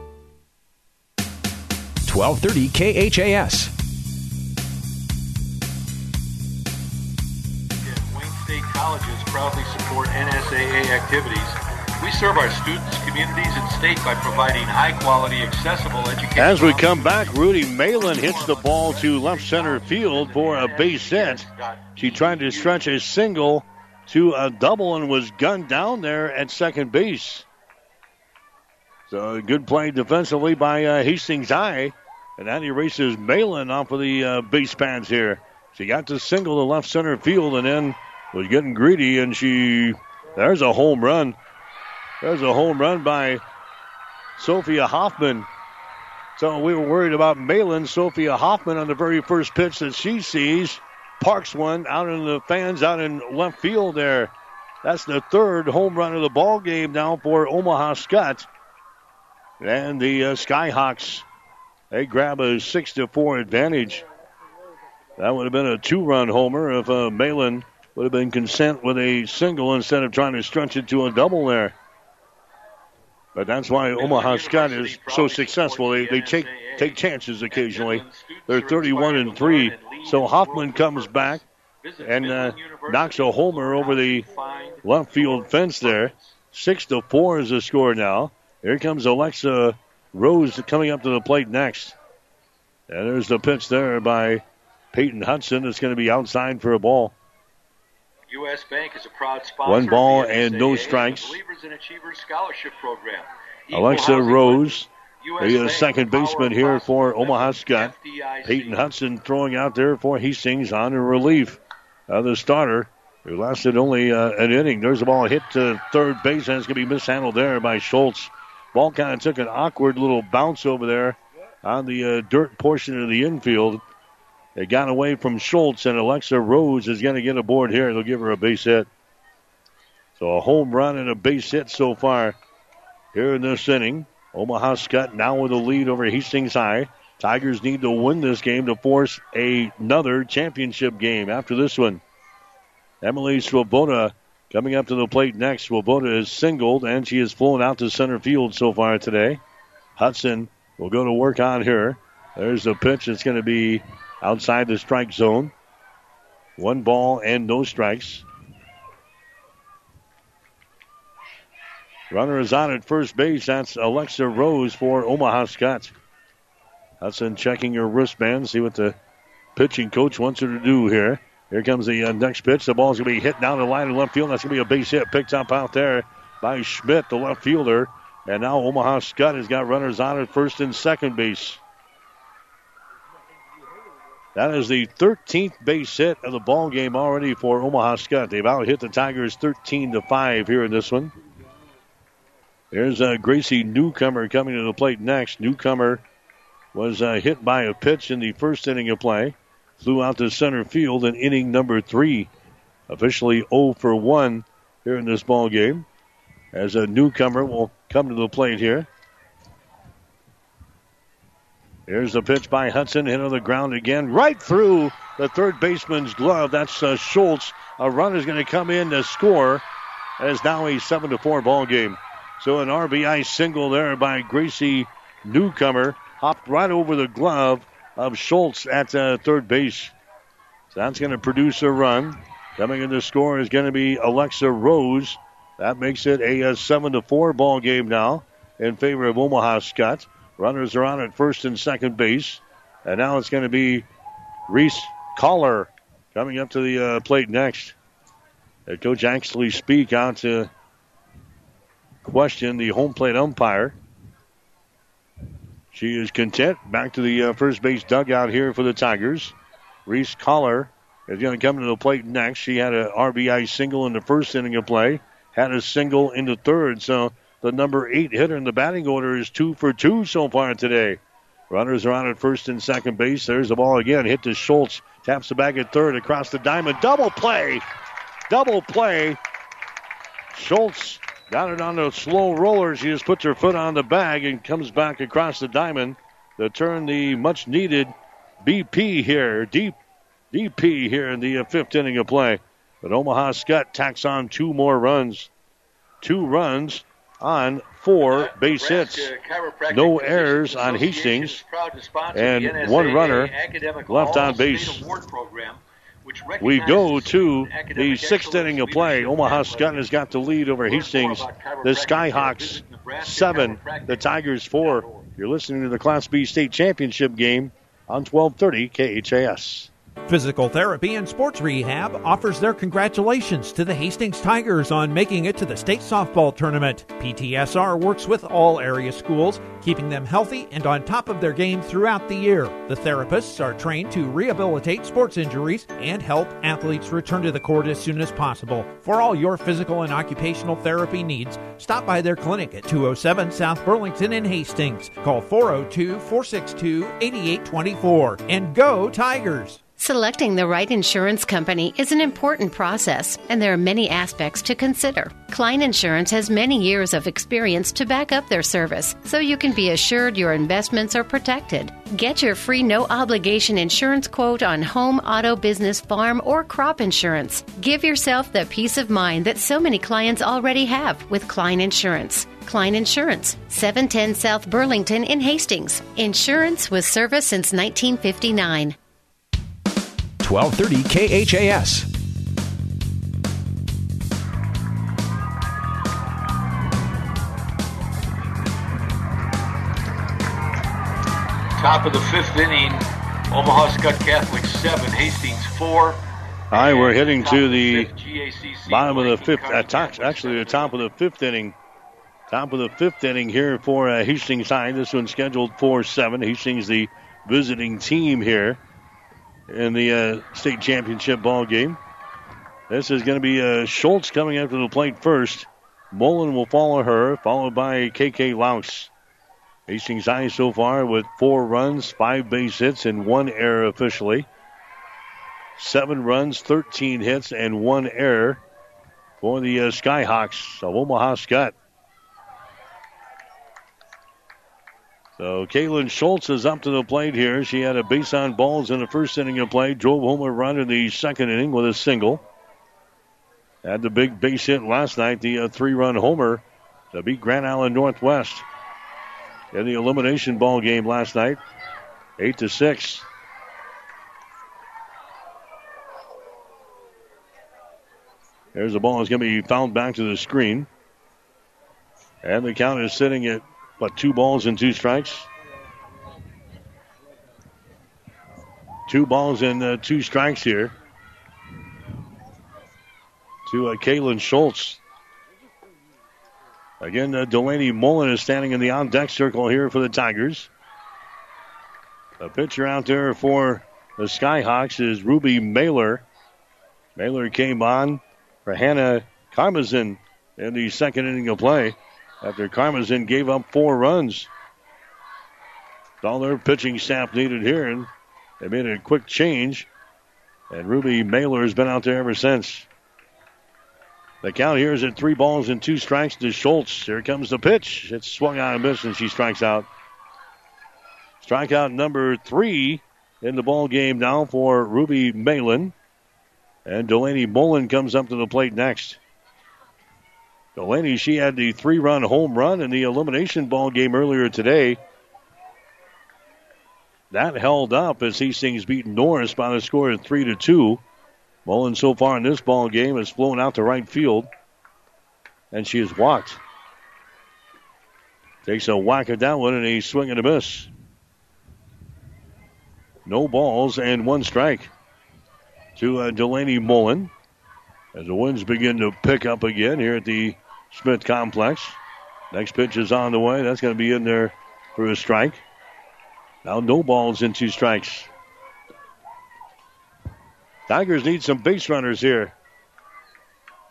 1230 KHAS. Wayne State Colleges proudly support NSAA activities. We serve our students, communities, and state by providing high quality, accessible education. As we come back, Ruby Malin hits the ball to left center field for a base hit. She tried to stretch a single to a double and was gunned down there at second base. So good play defensively by uh, Hastings High. And that erases Malin off of the uh, base pads here. She got to single to left center field and then was getting greedy, and she. There's a home run. There's a home run by Sophia Hoffman. So we were worried about Malin. Sophia Hoffman on the very first pitch that she sees parks one out in the fans out in left field there. That's the third home run of the ball game now for Omaha Skutt. And the uh, Skyhawks they grab a six to four advantage. That would have been a two-run homer if uh, Malin would have been content with a single instead of trying to stretch it to a double there. But that's why Omaha Skutt is so successful. They, they take take chances occasionally. They're 31 and three. So Hoffman comes back and uh, knocks a homer over the left field fence there. Six to four is the score now. Here comes Alexa Rose coming up to the plate next. And there's the pitch there by Peyton Hudson. It's going to be outside for a ball. U.S. Bank is a proud sponsor. One ball and no strikes. Believers in Achievers Scholarship Program. Alexa Rose, the second baseman here for Omaha Skutt. Peyton Hudson throwing out there for Hastings on a relief. Uh, the starter, who lasted only uh, an inning. There's a ball hit to third base, and it's going to be mishandled there by Schultz. Ball kind of took an awkward little bounce over there on the uh, dirt portion of the infield. It got away from Schultz, and Alexa Rose is going to get aboard here. They'll give her a base hit. So a home run and a base hit so far here in this inning. Omaha Skutt now with a lead over Hastings High. Tigers need to win this game to force another championship game after this one. Emily Swoboda Coming up to the plate next, Swoboda is singled, and she has flown out to center field so far today. Hudson will go to work on her. There's a pitch that's going to be outside the strike zone. One ball and no strikes. Runner is on at first base. That's Alexa Rose for Omaha Skutt. Hudson checking her wristband, see what the pitching coach wants her to do here. Here comes the uh, next pitch. The ball's going to be hit down the line in left field. That's going to be a base hit picked up out there by Schmidt, the left fielder. And now Omaha Skutt has got runners on at first and second base. That is the 13th base hit of the ball game already for Omaha Skutt. They've out hit the Tigers 13 to 5 here in this one. There's uh, Gracie Newcomer coming to the plate next. Newcomer was uh, hit by a pitch in the first inning of play. Flew out to center field in inning number three. Officially 0 for 1 here in this ball game. As a newcomer will come to the plate here. Here's the pitch by Hudson, hit on the ground again, right through the third baseman's glove. That's uh, Schultz. A run is going to come in to score. As now a seven to four ball game. So an RBI single there by Gracie Newcomer hopped right over the glove of Schultz at uh, third base. So that's going to produce a run. Coming in to score is going to be Alexa Rose. That makes it a, a seven to four ball game now in favor of Omaha Skutt. Runners are on at first and second base. And now it's going to be Reese Collar coming up to the uh, plate next. Coach Axley Speak out to question the home plate umpire. She is content. Back to the uh, first base dugout here for the Tigers. Reese Collar is going to come to the plate next. She had an RBI single in the first inning of play, had a single in the third. So the number eight hitter in the batting order is two for two so far today. Runners are on at first and second base. There's the ball again. Hit to Schultz. Taps the bag at third across the diamond. Double play. Double play. Schultz got it on the slow roller. She just puts her foot on the bag and comes back across the diamond to turn the much needed DP here. Deep DP here in the uh, fifth inning of play. But Omaha Skutt tacks on two more runs. Two runs on four base hits. No errors on Hastings. And one runner left on base. We go to the sixth inning of play. Omaha Skutt has got the lead over Hastings. The Skyhawks seven, the Tigers four. You're listening to the Class B state championship game on 1230 KHAS. Physical Therapy and Sports Rehab offers their congratulations to the Hastings Tigers on making it to the state softball tournament. PTSR works with all area schools, keeping them healthy and on top of their game throughout the year. The therapists are trained to rehabilitate sports injuries and help athletes return to the court as soon as possible. For all your physical and occupational therapy needs, stop by their clinic at 207 South Burlington in Hastings. Call 402 462 8824 and go Tigers! Selecting the right insurance company is an important process, and there are many aspects to consider. Klein Insurance has many years of experience to back up their service, so you can be assured your investments are protected. Get your free no obligation insurance quote on home, auto, business, farm, or crop insurance. Give yourself the peace of mind that so many clients already have with Klein Insurance. Klein Insurance, 710 South Burlington in Hastings. Insurance with service since 1959. 1230 KHAS. Top of the fifth inning, Omaha Skutt Catholic 7, Hastings 4. All right, we're heading to the bottom of the fifth, uh, top, actually the top of the fifth inning. Top of the fifth inning here for uh, Hastings High. This one's scheduled for 7. Hastings, the visiting team here in the uh, state championship ball game. This is going to be uh, Schultz coming after the plate first. Mullen will follow her, followed by KK Laux. Hastings High so far with four runs, five base hits, and one error officially. Seven runs, 13 hits, and one error for the uh, Skyhawks of Omaha Skutt. So Kaylin Schultz is up to the plate here. She had a base on balls in the first inning of play, drove home a run in the second inning with a single. Had the big base hit last night, the uh, three-run homer to beat Grand Island Northwest in the elimination ball game last night, eight to six. There's the ball. It's going to be fouled back to the screen. And the count is sitting at, what, two balls and two strikes? Two balls and uh, two strikes here to uh, Kaylin Schultz. Again, uh, Delaney Mullen is standing in the on deck circle here for the Tigers. The pitcher out there for the Skyhawks is Ruby Mailer. Mailer came on for Hannah Camazin in the second inning of play after Camazin gave up four runs. All their pitching staff needed here, and they made a quick change. And Ruby Mailer has been out there ever since. The count here is at three balls and two strikes to Schultz. Here comes the pitch. It's swung out and missed, and she strikes out. Strikeout number three in the ball game now for Ruby Malin. And Delaney Mullen comes up to the plate next. Delaney, she had the three run home run in the elimination ball game earlier today. That held up as Hastings beat Norris by the score of 3 to 2. Mullen so far in this ball game has flown out to right field, and she has walked. Takes a whack at that one and a swing and a miss. No balls and one strike to uh, Delaney Mullen as the winds begin to pick up again here at the Smith Complex. Next pitch is on the way. That's going to be in there for a strike. Now no balls and two strikes. Tigers need some base runners here.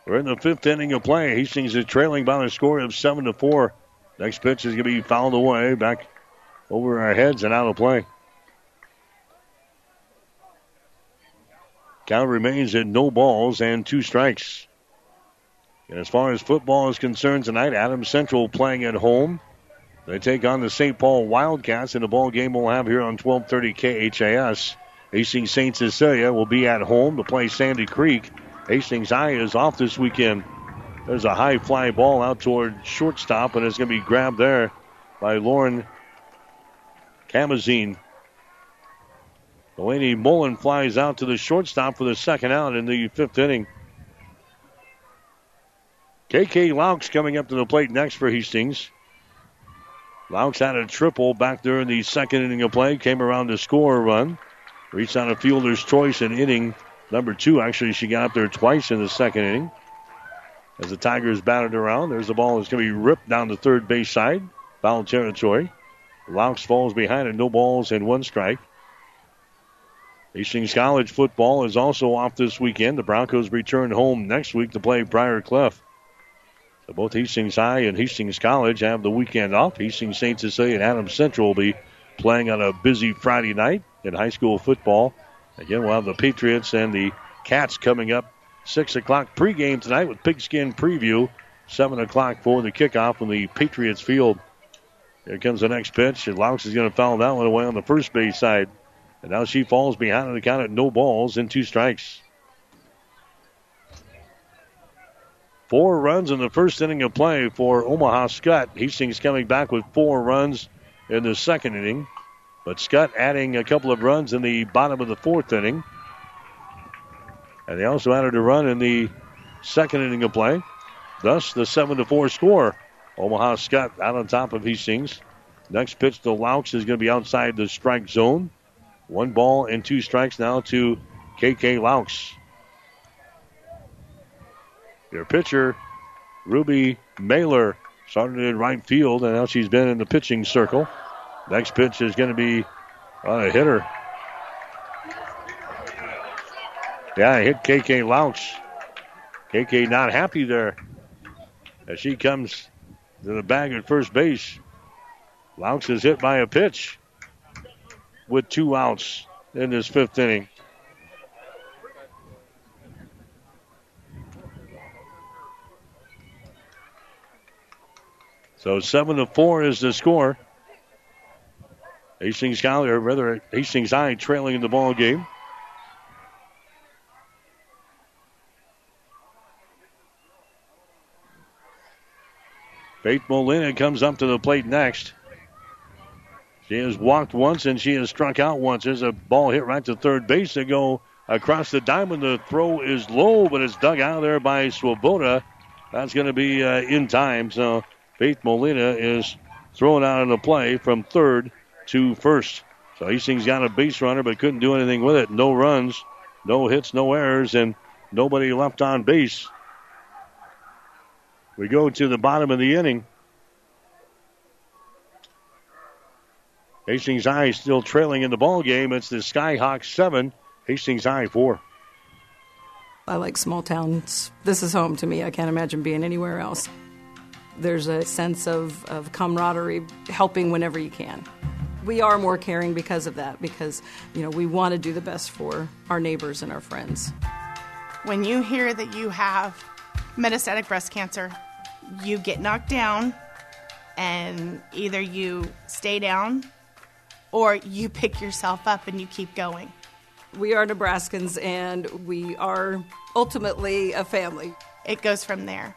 We're in the fifth inning of play. Hastings is trailing by the score of seven to four. Next pitch is going to be fouled away, back over our heads and out of play. Count remains at no balls and two strikes. And as far as football is concerned tonight, Adams Central playing at home. They take on the St. Paul Wildcats in a ball game we'll have here on 1230 KHAS. Hastings St. Cecilia will be at home to play Sandy Creek. Hastings High is off this weekend. There's a high fly ball out toward shortstop, and it's going to be grabbed there by Lauren Camazin. Delaney Mullen flies out to the shortstop for the second out in the fifth inning. KK Laux coming up to the plate next for Hastings. Laux had a triple back there in the second inning of play, came around to score a run. Reached on a fielder's choice in inning number two. Actually, she got up there twice in the second inning. As the Tigers batted around, there's the ball that's going to be ripped down the third base side. Foul territory. Laux falls behind it, no balls and one strike. Hastings College football is also off this weekend. The Broncos return home next week to play Briar Cliff. So both Hastings High and Hastings College have the weekend off. Hastings St. Cecilia and Adams Central will be playing on a busy Friday night in high school football. Again, we'll have the Patriots and the Cats coming up 6 o'clock pregame tonight with Pigskin Preview. 7 o'clock for the kickoff from the Patriots field. Here comes the next pitch, and Laux is going to foul that one away on the first base side. And now she falls behind on the count at no balls and two strikes. Four runs in the first inning of play for Omaha Skutt. Hastings coming back with four runs in the second inning. But Skutt adding a couple of runs in the bottom of the fourth inning. And they also added a run in the second inning of play. Thus, the 7 to 4 score. Omaha Skutt out on top of Hastings. Next pitch to Laux is going to be outside the strike zone. One ball and two strikes now to KK Laux. Your pitcher, Ruby Mailer, started in right field, and now she's been in the pitching circle. Next pitch is going to be on a hitter. Yeah, hit KK Laux. KK not happy there as she comes to the bag at first base. Laux is hit by a pitch with two outs in this fifth inning. So seven to four is the score. Hastings College, or rather Hastings High, trailing in the ball game. Faith Molina comes up to the plate next. She has walked once and she has struck out once. There's a ball hit right to third base to go across the diamond. The throw is low, but it's dug out there by Swoboda. That's going to be uh, in time. So Faith Molina is thrown out on the play from third to first. So Hastings got a base runner but couldn't do anything with it. No runs, no hits, no errors, and nobody left on base. We go to the bottom of the inning. Hastings High still trailing in the ball game. It's the Skyhawks seven, Hastings High four. I like small towns. This is home to me. I can't imagine being anywhere else. There's a sense of, of camaraderie, helping whenever you can. We are more caring because of that, because you know we want to do the best for our neighbors and our friends. When you hear that you have metastatic breast cancer, you get knocked down, and either you stay down or you pick yourself up and you keep going. We are Nebraskans and we are ultimately a family. It goes from there.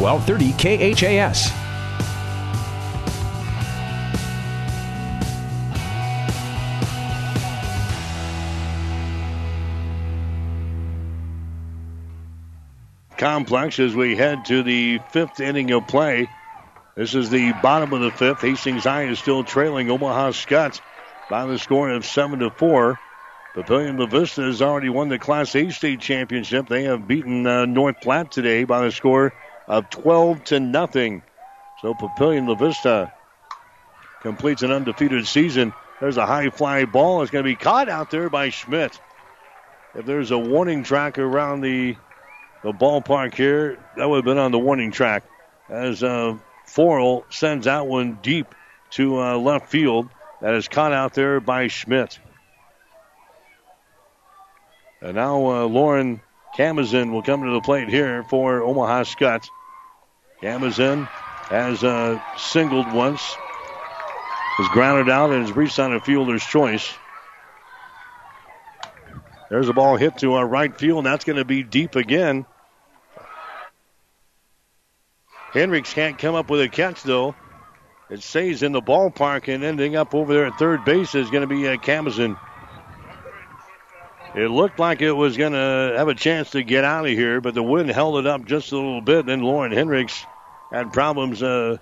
1230 KHAS. complex as we head to the fifth inning of play. This is the bottom of the fifth. Hastings High is still trailing Omaha Skutt by the score of seven to four. Papillion La Vista has already won the Class A state championship. They have beaten uh, North Platte today by the score of 12 to nothing. So Papillion La Vista completes an undefeated season. There's a high fly ball. It's going to be caught out there by Schmidt. If there's a warning track around the the ballpark here. That would have been on the warning track as uh, sends that one deep to uh, left field. That is caught out there by Schmidt. And now uh, Lauren Camazin will come to the plate here for Omaha Skutt. Camazin has uh, singled once, has grounded out, and has reached on a fielder's choice. There's a ball hit to our right field, and that's going to be deep again. Hendricks can't come up with a catch, though. It stays in the ballpark and ending up over there at third base is going to be uh, Camazin. It looked like it was going to have a chance to get out of here, but the wind held it up just a little bit. Then Lauren Hendricks had problems uh,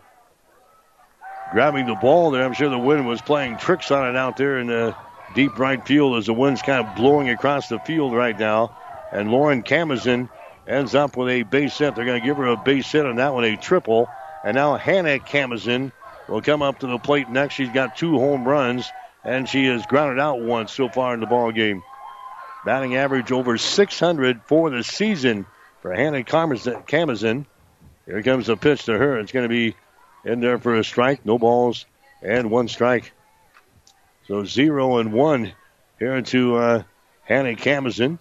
grabbing the ball there. I'm sure the wind was playing tricks on it out there in the deep right field as the wind's kind of blowing across the field right now. And Lauren Camazin ends up with a base hit. They're going to give her a base hit on that one, a triple. And now Hannah Camazin will come up to the plate next. She's got two home runs, and she has grounded out once so far in the ball game. Batting average over 600 for the season for Hannah Camazin. Here comes a pitch to her. It's going to be in there for a strike. No balls and one strike. So zero and one here to uh, Hannah Camazin.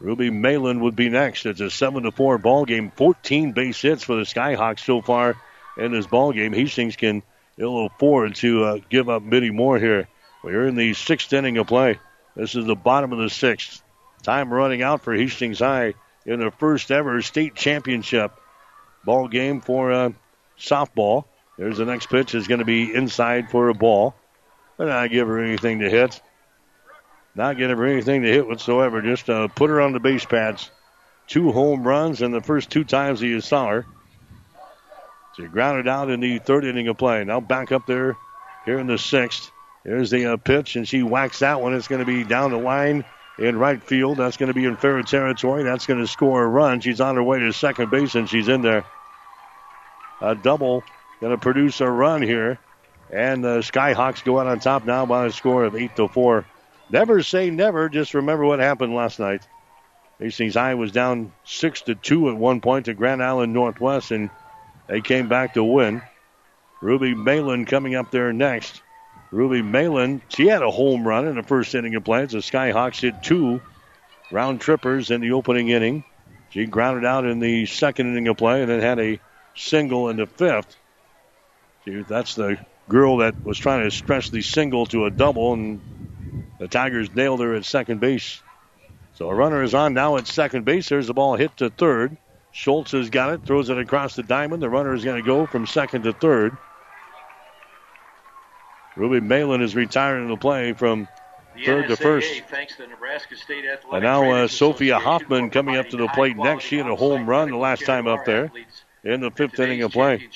Ruby Malin would be next. It's a 7 to 4 ball game. 14 base hits for the Skyhawks so far in this ball game. Hastings can ill afford to uh, give up many more here. We're in the sixth inning of play. This is the bottom of the sixth. Time running out for Hastings High in their first ever state championship ball game for uh, softball. There's the next pitch is going to be inside for a ball. But I give her anything to hit. Not getting her anything to hit whatsoever. Just uh, put her on the base pads. Two home runs in the first two times that you saw her. She grounded out in the third inning of play. Now back up there here in the sixth. Here's the uh, pitch, and she whacks that one. It's going to be down the line in right field. That's going to be in fair territory. That's going to score a run. She's on her way to second base, and she's in there. A double going to produce a run here. And the Skyhawks go out on top now by a score of 8 to 4. Never say never. Just remember what happened last night. Hastings High was down six to two at one point to Grand Island Northwest, and they came back to win. Ruby Malin coming up there next. Ruby Malin, she had a home run in the first inning of play. The Skyhawks hit two round trippers in the opening inning. She grounded out in the second inning of play and then had a single in the fifth. That's the girl that was trying to stretch the single to a double, and the Tigers nailed her at second base. So a runner is on now at second base. There's the ball hit to third. Schultz has got it, throws it across the diamond. The runner is going to go from second to third. Ruby Malin is retiring to play from the third NSAA, to first. and now uh, Sophia Hoffman coming up to the plate next. She had a home run the last time up there in the fifth inning of play.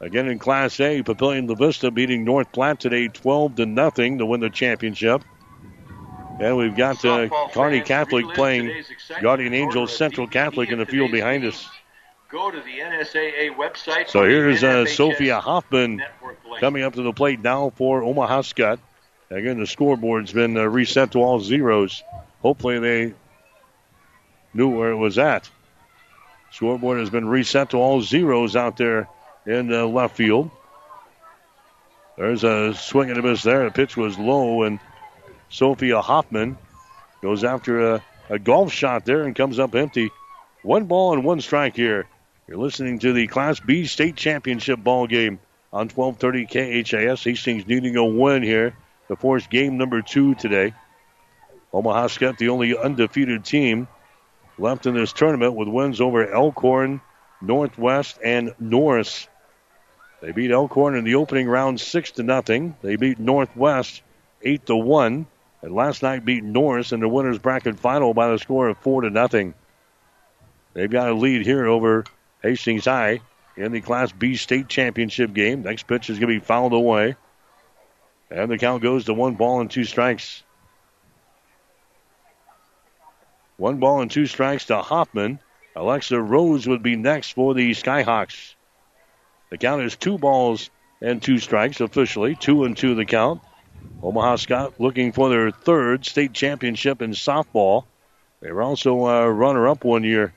Again in Class A, Papillion La Vista beating North Platte today 12 to nothing to win the championship. And we've got uh, Kearney Catholic playing Guardian Angels Central Catholic in the field behind us. Go to the NSAA website. So here's uh, Sophia Hoffman coming up to the plate now for Omaha Skutt. Again, the scoreboard's been uh, reset to all zeros. Hopefully they knew where it was at. Scoreboard has been reset to all zeros out there in uh, left field. There's a swing and a miss there. The pitch was low, and Sophia Hoffman goes after a, a golf shot there and comes up empty. One ball and one strike here. You're listening to the Class B state championship ball game on 1230 KHAS. Hastings needing a win here to force game number two today. Omaha Skutt, the only undefeated team left in this tournament with wins over Elkhorn, Northwest, and Norris. They beat Elkhorn in the opening round six to nothing. They beat Northwest eight to one, and last night beat Norris in the winners bracket final by the score of four to nothing. They've got a lead here over Hastings High in the Class B state championship game. Next pitch is going to be fouled away, and the count goes to one ball and two strikes. One ball and two strikes to Hoffman. Alexa Rose would be next for the Skyhawks. The count is two balls and two strikes officially. Two and two the count. Omaha Skutt looking for their third state championship in softball. They were also uh, runner up one year.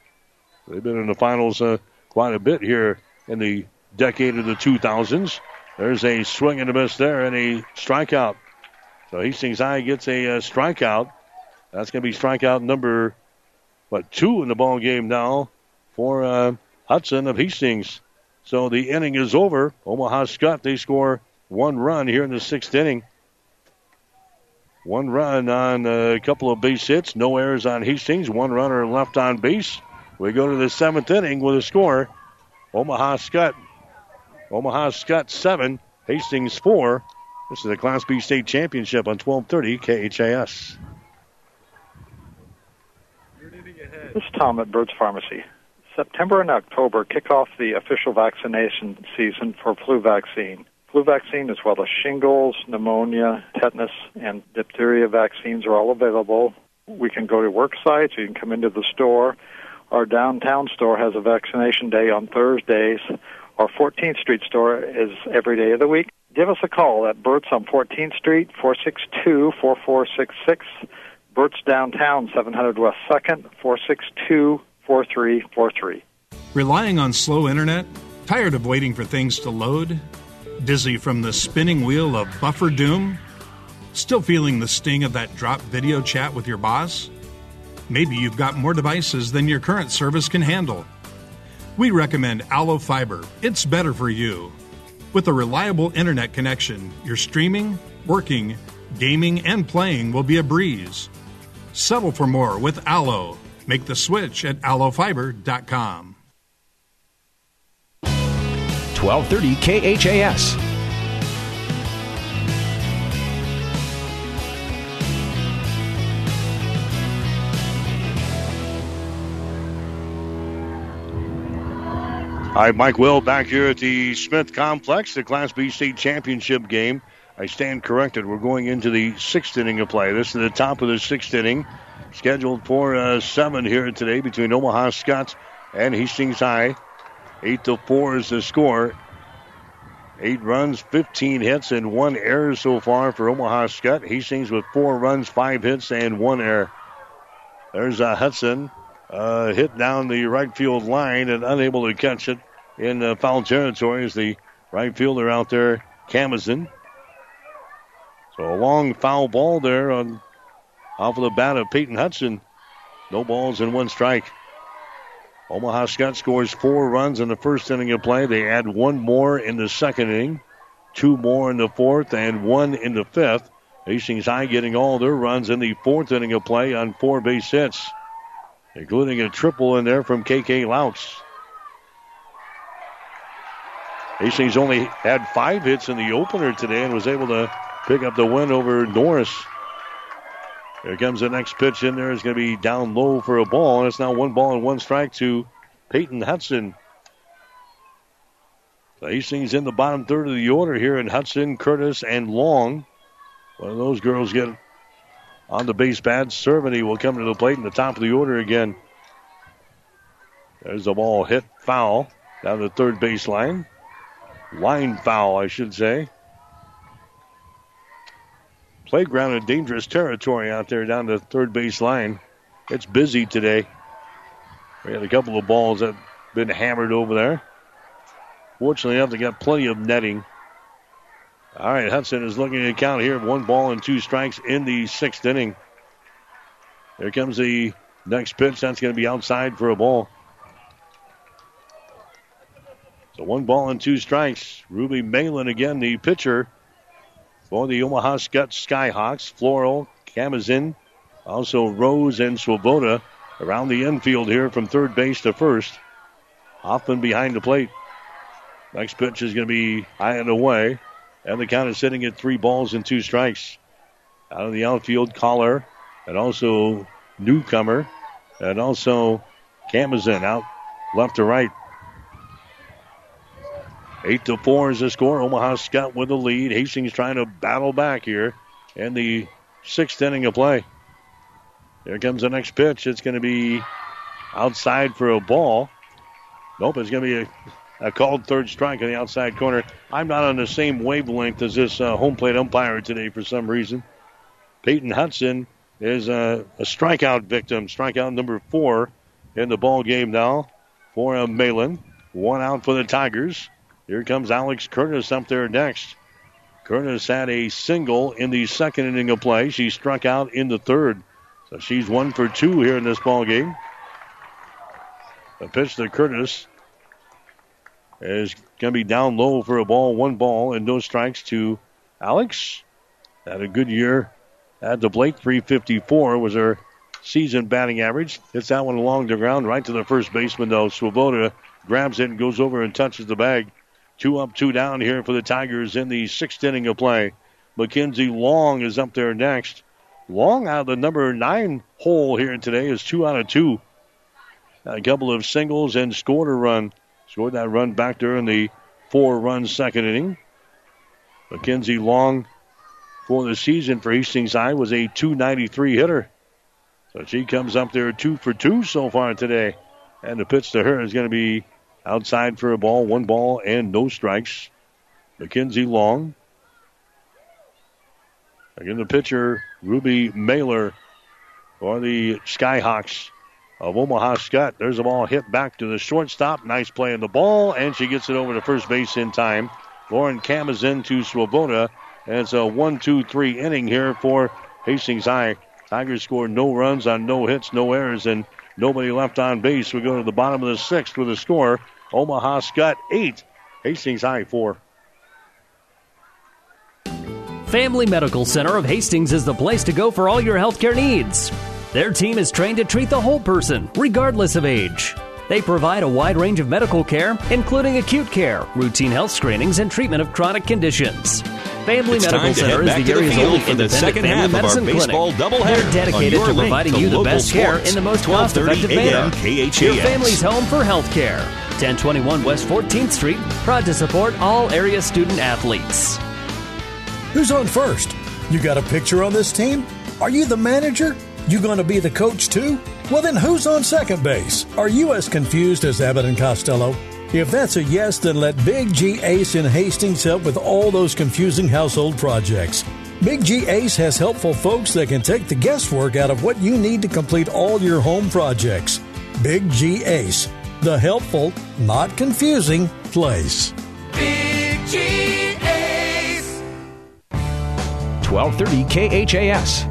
They've been in the finals uh, quite a bit here in the decade of the 2000s. There's a swing and a miss there and a strikeout. So Hastings High gets a uh, strikeout. That's going to be strikeout number but two in the ball game now for uh, Hudson of Hastings. So the inning is over. Omaha Skutt, they score one run here in the sixth inning. One run on a couple of base hits, no errors on Hastings, one runner left on base. We go to the seventh inning with a score. Omaha Skutt. Omaha Skutt seven, Hastings four. This is the Class B state championship on 1230 KHAS. This is Tom at Bird's Pharmacy. September and October kick off the official vaccination season for flu vaccine. Flu vaccine, as well as shingles, pneumonia, tetanus, and diphtheria vaccines, are all available. We can go to work sites, you can come into the store. Our downtown store has a vaccination day on Thursdays. Our 14th Street store is every day of the week. Give us a call at Burt's on 14th Street, 462 4466. Burt's Downtown, 700 West 2nd, 462 4343. Relying on slow internet? Tired of waiting for things to load? Dizzy from the spinning wheel of buffer doom? Still feeling the sting of that drop video chat with your boss? Maybe you've got more devices than your current service can handle. We recommend Allo Fiber. It's better for you. With a reliable internet connection, your streaming, working, gaming, and playing will be a breeze. Settle for more with Allo. Make the switch at allofiber.com. 1230 KHAS. All right, Mike Will back here at the Smith Complex, the Class B state championship game. I stand corrected. We're going into the sixth inning of play. This is the top of the sixth inning, scheduled for uh, seven here today between Omaha Skutt and Hastings High. Eight to four is the score. Eight runs, 15 hits, and one error so far for Omaha Skutt. Hastings with four runs, five hits, and one error. There's uh, Hudson uh, hit down the right field line and unable to catch it in uh, foul territory as the right fielder out there, Camazin. So a long foul ball there on off of the bat of Peyton Hudson. No balls and one strike. Omaha Skutt scores four runs in the first inning of play. They add one more in the second inning. two more in the fourth and one in the fifth. Hastings High getting all their runs in the fourth inning of play on four base hits, including a triple in there from KK Laux. Hastings only had five hits in the opener today and was able to pick up the win over Norris. Here comes the next pitch in there. It's going to be down low for a ball, and it's now one ball and one strike to Peyton Hudson. So Hastings in the bottom third of the order here in Hudson, Curtis, and Long. One of those girls get on the base pad. Cerveny will come to the plate in the top of the order again. There's the ball hit foul down the third baseline. Line foul, I should say. Playground in dangerous territory out there down the third base line. It's busy today. We had a couple of balls that have been hammered over there. Fortunately enough, they got plenty of netting. All right, Hudson is looking at count here. One ball and two strikes in the sixth inning. Here comes the next pitch. That's going to be outside for a ball. So one ball and two strikes. Ruby Malin again, the pitcher for the Omaha Skutt Skyhawks. Forrell, Camazin, also Rose and Swoboda around the infield here from third base to first. Hoffman behind the plate. Next pitch is going to be high and away. And the count is sitting at three balls and two strikes. Out of the outfield, Collar, and also Newcomer, and also Camazin out left to right. Eight to four is the score. Omaha Skutt with the lead. Hastings trying to battle back here in the sixth inning of play. Here comes the next pitch. It's going to be outside for a ball. Nope, it's going to be a, a, called third strike on the outside corner. I'm not on the same wavelength as this uh, home plate umpire today for some reason. Peyton Hudson is a, a strikeout victim. Strikeout number four in the ball game now for uh, Malin. One out for the Tigers. Here comes Alex Curtis up there next. Curtis had a single in the second inning of play. She struck out in the third. So she's one for two here in this ball game. The pitch to Curtis is going to be down low for a ball, one ball, and no strikes to Alex. Had a good year at the plate. 354 was her season batting average. Hits that one along the ground right to the first baseman, though. Swoboda grabs it and goes over and touches the bag. Two up, two down here for the Tigers in the sixth inning of play. Mackenzie Long is up there next. Long out of the number nine hole here today is two out of two. A couple of singles and scored a run. Scored that run back in the four run second inning. Mackenzie Long for the season for Hastings High was a 293 hitter. So she comes up there two for two so far today. And the pitch to her is going to be Outside for a ball, one ball and no strikes. Mackenzie Long. Again, the pitcher, Ruby Malin for the Skyhawks of Omaha Skutt. There's a ball hit back to the shortstop. Nice play in the ball, and she gets it over to first base in time. Lauren Camazin to Swoboda. And it's a 1 2 3 inning here for Hastings High. Tigers scored no runs on no hits, no errors, and Nobody left on base. We go to the bottom of the sixth with a score. Omaha Skutt 8, Hastings High 4. Family Medical Center of Hastings is the place to go for all your healthcare needs. Their team is trained to treat the whole person, regardless of age. They provide a wide range of medical care, including acute care, routine health screenings, and treatment of chronic conditions. Family it's Medical Center is the area's only for the second half of our baseball doubleheader. They're dedicated to providing you the best care in the most cost-effective manner. KHAS. Your family's home for health care. 1021 West 14th Street, proud to support all area student athletes. Who's on first? You got a picture on this team? Are you the manager? You going to be the coach too? Well, then who's on second base? Are you as confused as Abbott and Costello? If that's a yes, then let Big G Ace in Hastings help with all those confusing household projects. Big G Ace has helpful folks that can take the guesswork out of what you need to complete all your home projects. Big G Ace, the helpful, not confusing place. Big G Ace. 1230 KHAS.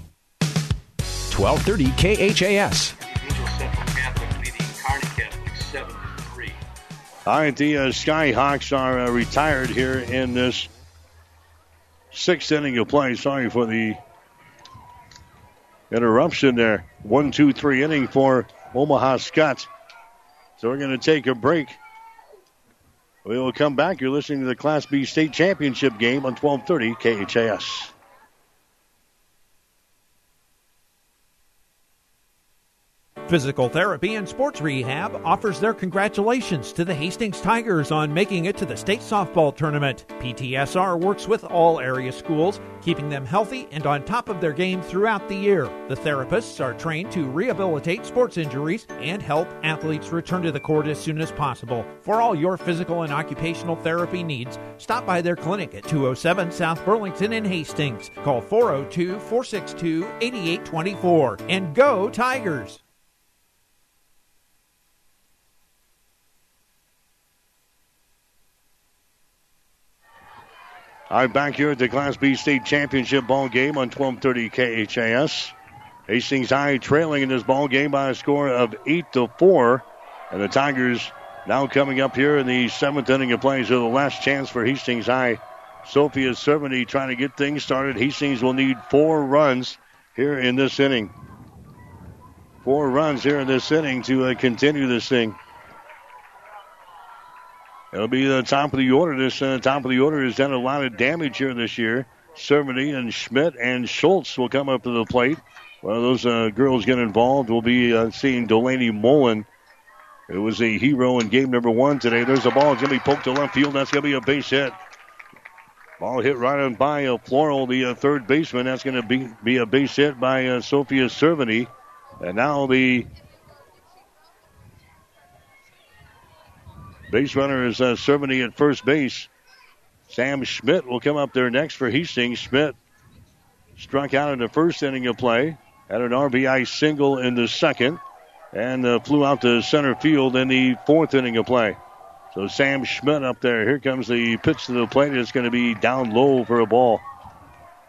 1230 KHAS. All right, the uh, Skyhawks are uh, retired here in this sixth inning of play. Sorry for the interruption there. One, two, three inning for Omaha Skutt. So we're going to take a break. We will come back. You're listening to the Class B state championship game on 1230 KHAS. Physical Therapy and Sports Rehab offers their congratulations to the Hastings Tigers on making it to the state softball tournament. PTSR works with all area schools, keeping them healthy and on top of their game throughout the year. The therapists are trained to rehabilitate sports injuries and help athletes return to the court as soon as possible. For all your physical and occupational therapy needs, stop by their clinic at 207 South Burlington in Hastings. Call 402 462 8824 and go Tigers! Right, back here at the Class B State Championship ball game on 1230 KHAS. Hastings High trailing in this ball game by a score of 8 to 4. And the Tigers now coming up here in the seventh inning of play. So the last chance for Hastings High. Sophia Cerveny trying to get things started. Hastings will need four runs here in this inning. Four runs here in this inning to uh, continue this thing. It'll be the top of the order. This uh, top of the order has done a lot of damage here this year. Cerveny and Schmidt and Schultz will come up to the plate. One of those uh, girls get involved. We'll be uh, seeing Delaney Mullen. It was a hero in game number one today. There's a ball. It's going to be poked to left field. That's going to be a base hit. Ball hit right on by a Forrell, the uh, third baseman. That's going to be, be a base hit by uh, Sophia Cerveny. And now the Base runner is uh, Cerveny at first base. Sam Schmidt will come up there next for Hastings. Schmidt struck out in the first inning of play, had an RBI single in the second, and uh, flew out to center field in the fourth inning of play. So Sam Schmidt up there. Here comes the pitch to the plate. It's going to be down low for a ball.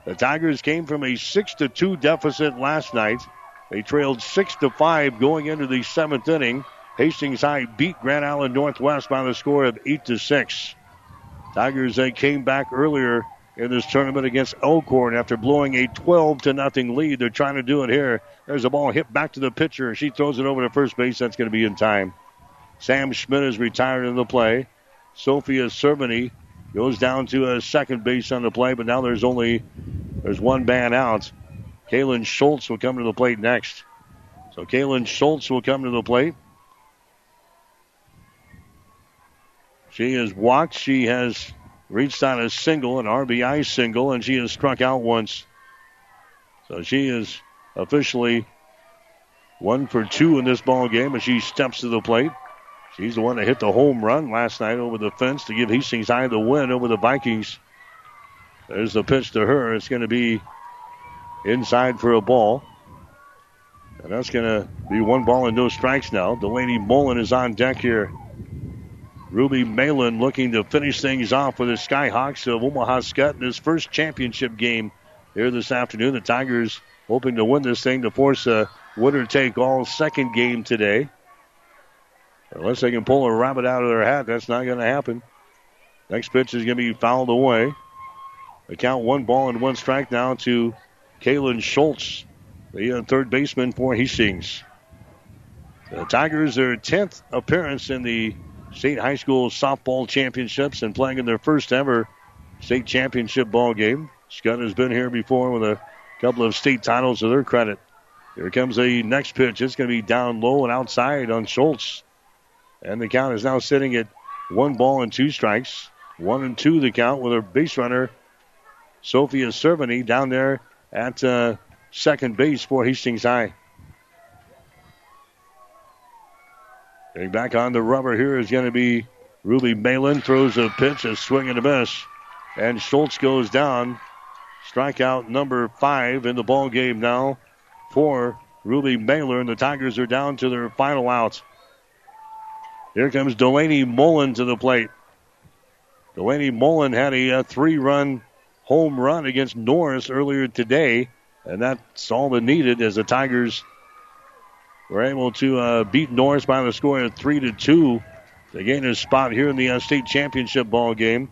The Tigers came from a six to two deficit last night. They trailed six to five going into the seventh inning. Hastings High beat Grand Island Northwest by the score of 8 to 6. Tigers they came back earlier in this tournament against Elkhorn after blowing a 12 to nothing lead. They're trying to do it here. There's a ball hit back to the pitcher. She throws it over to first base. That's going to be in time. Sam Schmidt is retired in the play. Sophia Cerveny goes down to a second base on the play, but now there's only there's one man out. Kaylin Schultz will come to the plate next. So Kaylin Schultz will come to the plate. She has walked. She has reached on a single, an RBI single, and she has struck out once. So she is officially one for two in this ball game as she steps to the plate. She's the one that hit the home run last night over the fence to give Hastings High the win over the Vikings. There's the pitch to her. It's going to be inside for a ball. And that's going to be one ball and no strikes now. Delaney Mullen is on deck here Ruby Malin looking to finish things off with the Skyhawks of Omaha Skutt in his first championship game here this afternoon. The Tigers hoping to win this thing to force a winner take all second game today. Unless they can pull a rabbit out of their hat, that's not going to happen. Next pitch is going to be fouled away. They count one ball and one strike now to Kaylin Schultz, the uh, third baseman for Hastings. The Tigers, their 10th appearance in the state high school softball championships and playing in their first ever state championship ball game. Skutt has been here before with a couple of state titles to their credit. Here comes the next pitch. It's going to be down low and outside on Schultz. And the count is now sitting at one ball and two strikes. One and two the count with a base runner, Sophia Cerveny, down there at uh, second base for Hastings High. Getting back on the rubber here is going to be Ruby Malin. Throws a pitch, a swing and a miss. And Schultz goes down. Strikeout number five in the ball game now for Ruby Malin, and the Tigers are down to their final outs. Here comes Delaney Mullen to the plate. Delaney Mullen had a, a three run home run against Norris earlier today, and that's all that needed as the Tigers were able to uh, beat Norris by the score of three to two. They gained a spot here in the uh, state championship ball game.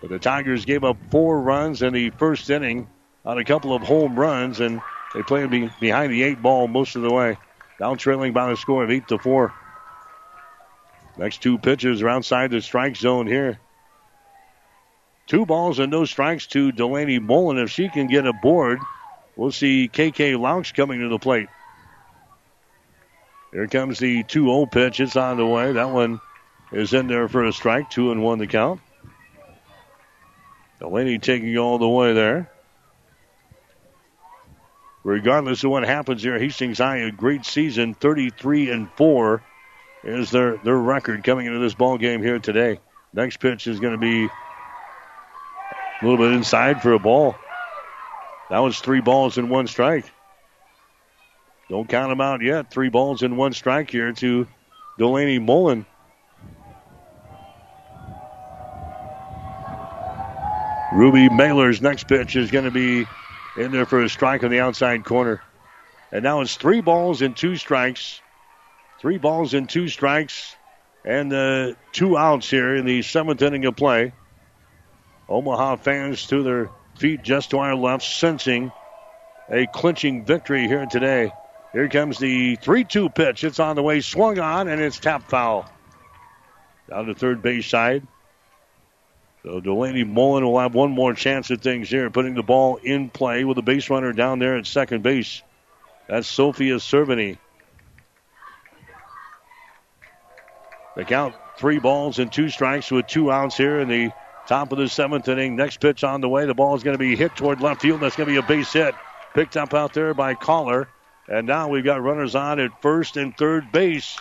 But the Tigers gave up four runs in the first inning on a couple of home runs, and they played behind the eight ball most of the way. Down trailing by the score of eight to four. Next two pitches are outside the strike zone here. Two balls and no strikes to Delaney Mullen. If she can get aboard, we'll see KK Laux coming to the plate. Here comes the 2 0 pitch. It's on the way. That one is in there for a strike. Two and one the count. Delaney taking all the way there. Regardless of what happens here, Hastings High had a great season, 33 and four is their their record coming into this ball game here today. Next pitch is going to be a little bit inside for a ball. That was three balls and one strike. Don't count them out yet. Three balls and one strike here to Delaney Mullen. Ruby Malin's next pitch is going to be in there for a strike on the outside corner. And now it's three balls and two strikes. Three balls and two strikes. And uh, two outs here in the seventh inning of play. Omaha fans to their feet just to our left, sensing a clinching victory here today. Here comes the 3 2 pitch. It's on the way, swung on, and it's tap foul. Down to third base side. So Delaney Mullen will have one more chance at things here, putting the ball in play with a base runner down there at second base. That's Sophia Cerveny. The count three balls and two strikes with two outs here in the top of the seventh inning. Next pitch on the way. The ball is going to be hit toward left field. That's going to be a base hit. Picked up out there by Collar. And now we've got runners on at first and third base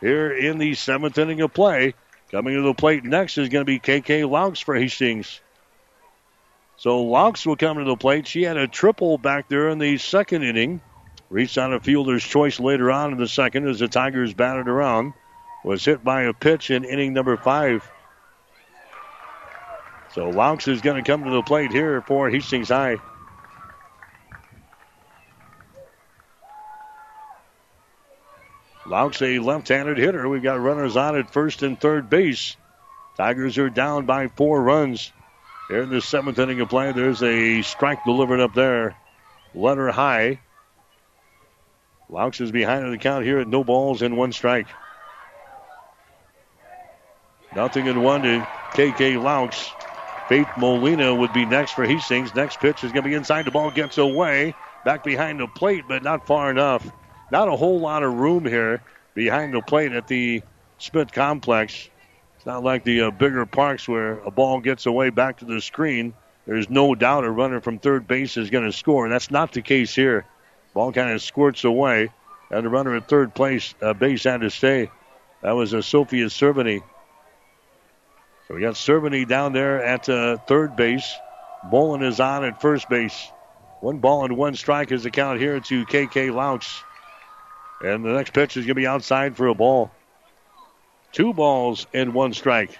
here in the seventh inning of play. Coming to the plate next is going to be KK Laux for Hastings. So Laux will come to the plate. She had a triple back there in the second inning. Reached on a fielder's choice later on in the second as the Tigers batted around. Was hit by a pitch in inning number five. So Laux is going to come to the plate here for Hastings High. Laux, a left-handed hitter. We've got runners on at first and third base. Tigers are down by four runs. Here in the seventh inning of play, there's a strike delivered up there. Letter high. Laux is behind in the count here at no balls and one strike. Nothing in one to KK Laux. Faith Molina would be next for Hastings. Next pitch is going to be inside. The ball gets away. Back behind the plate, but not far enough. Not a whole lot of room here behind the plate at the Smith Complex. It's not like the uh, bigger parks where a ball gets away back to the screen. There's no doubt a runner from third base is going to score. That's not the case here. Ball kind of squirts away, and the runner at third place uh, base had to stay. That was a uh, Sophia Cerveny. So we got Cerveny down there at uh, third base. Mullen is on at first base. One ball and one strike is the count here to KK Laux. And the next pitch is going to be outside for a ball. Two balls and one strike.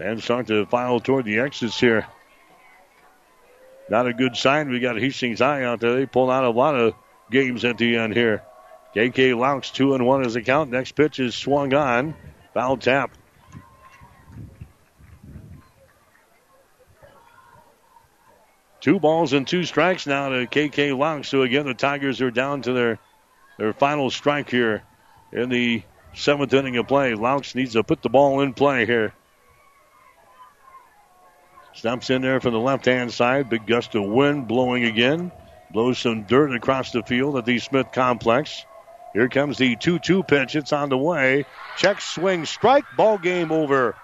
And start to file toward the exits here. Not a good sign. We got Hastings High out there. They pulled out a lot of games at the end here. KK Laux two and one as a count. Next pitch is swung on. Foul tap. Two balls and two strikes now to KK Long. So again, the Tigers are down to their their final strike here in the seventh inning of play. Laux needs to put the ball in play here. Stumps in there from the left hand side. Big gust of wind blowing again. Blows some dirt across the field at the Smith complex. Here comes the 2 2 pitch. It's on the way. Check, swing, strike. Ball game over.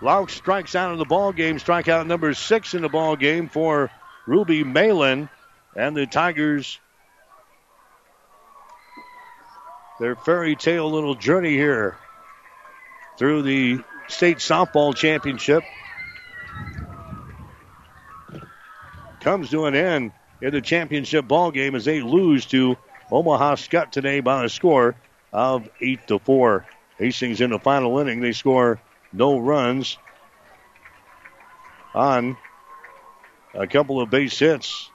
Laux strikes out of the ball game. Strikeout number six in the ball game for Ruby Malin. And the Tigers, their fairy tale little journey here through the state softball championship comes to an end in the championship ball game as they lose to Omaha Skutt today by a score of eight to four. Hastings in the final inning, they score no runs on a couple of base hits.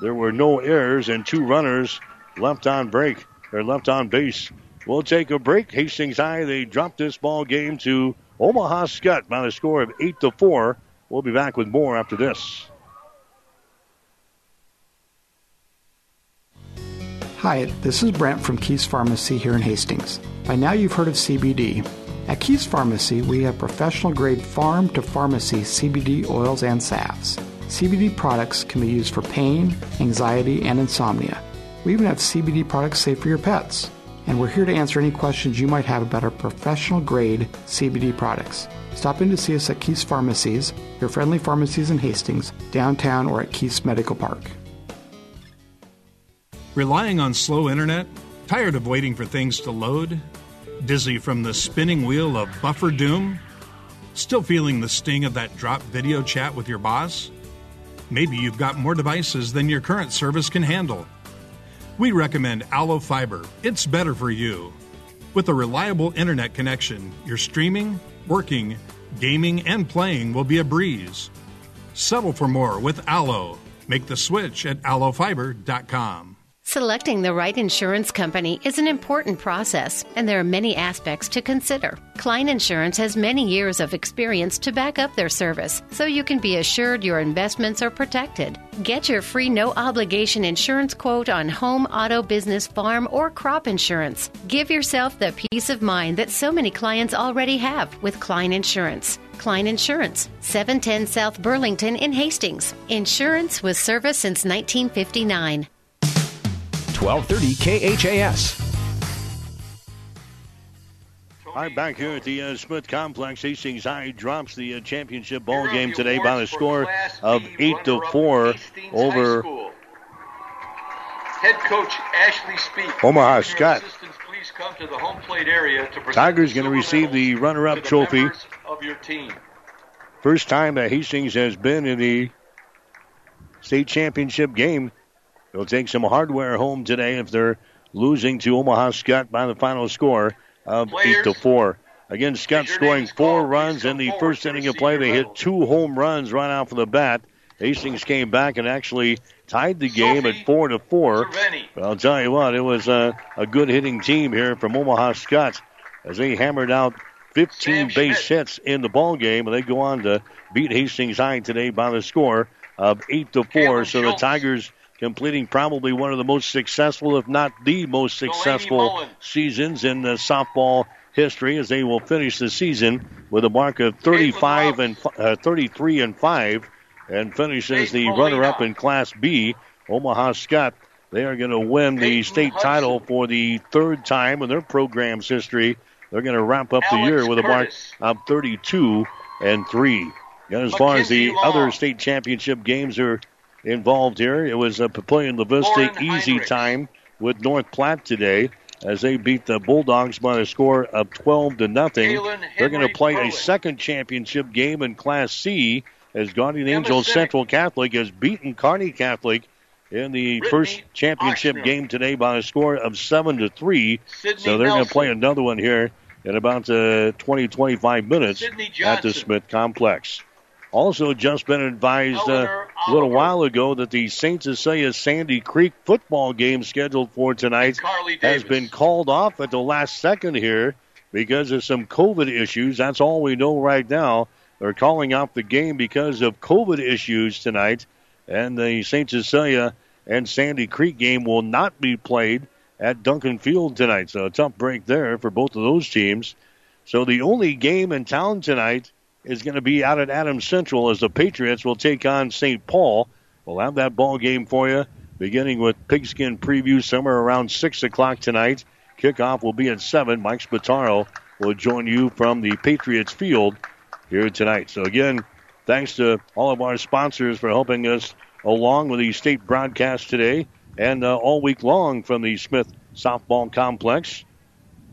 There were no errors and two runners left on break or left on base. We'll take a break. Hastings High they dropped this ball game to Omaha Skutt by a score of eight to four. We'll be back with more after this. Hi, this is Brent from Keys Pharmacy here in Hastings. By now you've heard of CBD. At Keys Pharmacy, we have professional grade farm to pharmacy CBD oils and salves. CBD products can be used for pain, anxiety, and insomnia. We even have CBD products safe for your pets. And we're here to answer any questions you might have about our professional grade CBD products. Stop in to see us at Keys Pharmacies, your friendly pharmacies in Hastings, downtown, or at Keys Medical Park. Relying on slow internet? Tired of waiting for things to load? Dizzy from the spinning wheel of buffer doom? Still feeling the sting of that drop video chat with your boss? Maybe you've got more devices than your current service can handle. We recommend Allo Fiber. It's better for you. With a reliable internet connection, your streaming, working, gaming, and playing will be a breeze. Settle for more with Allo. Make the switch at allofiber.com. Selecting the right insurance company is an important process, and there are many aspects to consider. Klein Insurance has many years of experience to back up their service, so you can be assured your investments are protected. Get your free no obligation insurance quote on home, auto, business, farm, or crop insurance. Give yourself the peace of mind that so many clients already have with Klein Insurance. Klein Insurance, 710 South Burlington in Hastings. Insurance with service since 1959. 1230 KHAS. All right, back here at the uh, Smith Complex, Hastings High drops the uh, championship ball game today by the score of eight to four over head coach Ashley Speak. Omaha Skutt. Please come to the home plate area to Tigers going to receive the runner-up trophy. Of your team. First time that Hastings has been in the state championship game They'll take some hardware home today if they're losing to Omaha Skutt by the final score of Players, eight to four. Again, Skutt scoring four runs in the first inning of play. They hit two home runs right off of the bat. Hastings came back and actually tied the game Sophie at four to four. But I'll tell you what, it was a, a good hitting team here from Omaha Skutt as they hammered out 15 Sam base Schmidt. hits in the ball game, and they go on to beat Hastings High today by the score of eight to four. So the Tigers completing probably one of the most successful, if not the most successful seasons in the softball history, as they will finish the season with a mark of 35 and uh, 33 and five, and finish as the runner-up in Class B. Omaha Skutt. They are going to win the state title for the third time in their program's history. They're going to wrap up the year with a mark of 32 and three. And as far as the other state championship games are involved here, it was a Papillion Lavistic Lauren easy time with North Platte today as they beat the Bulldogs by a score of 12 to nothing. They're going to play a second championship game in Class C as Guardian Angels Central Catholic has beaten Kearney Catholic in the Brittany first championship Oxner. game today by a score of 7 to 3. Sydney So they're going to play another one here in about uh, 20 25 minutes at the Smith Complex. Also, just been advised uh, a little while ago that the St. Cecilia Sandy Creek football game scheduled for tonight has been called off at the last second here because of some COVID issues. That's all we know right now. They're calling off the game because of COVID issues tonight, and the St. Cecilia and Sandy Creek game will not be played at Duncan Field tonight. So a tough break there for both of those teams. So the only game in town tonight is going to be out at Adams Central as the Patriots will take on St. Paul. We'll have that ball game for you beginning with pigskin preview somewhere around 6 o'clock tonight. Kickoff will be at 7. Mike Spataro will join you from the Patriots field here tonight. So, again, thanks to all of our sponsors for helping us along with the state broadcast today and uh, all week long from the Smith Softball Complex.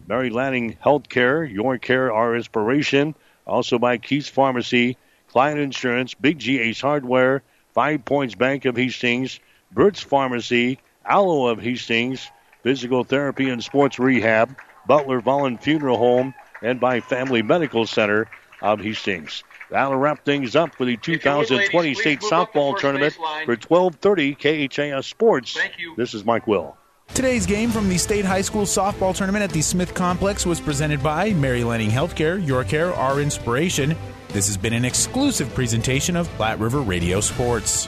Mary Lanning Healthcare, your care, our inspiration. Also by Keith's Pharmacy, Client Insurance, Big G Ace Hardware, Five Points Bank of Hastings, Burt's Pharmacy, Aloe of Hastings, Physical Therapy and Sports Rehab, Butler Volland Funeral Home, and by Family Medical Center of Hastings. That'll wrap things up for the 2020 state softball tournament for 1230 KHAS Sports. Thank you. This is Mike Will. Today's game from the State High School softball tournament at the Smith Complex was presented by Mary Lanning Healthcare, Your Care, Our Inspiration. This has been an exclusive presentation of Platte River Radio Sports.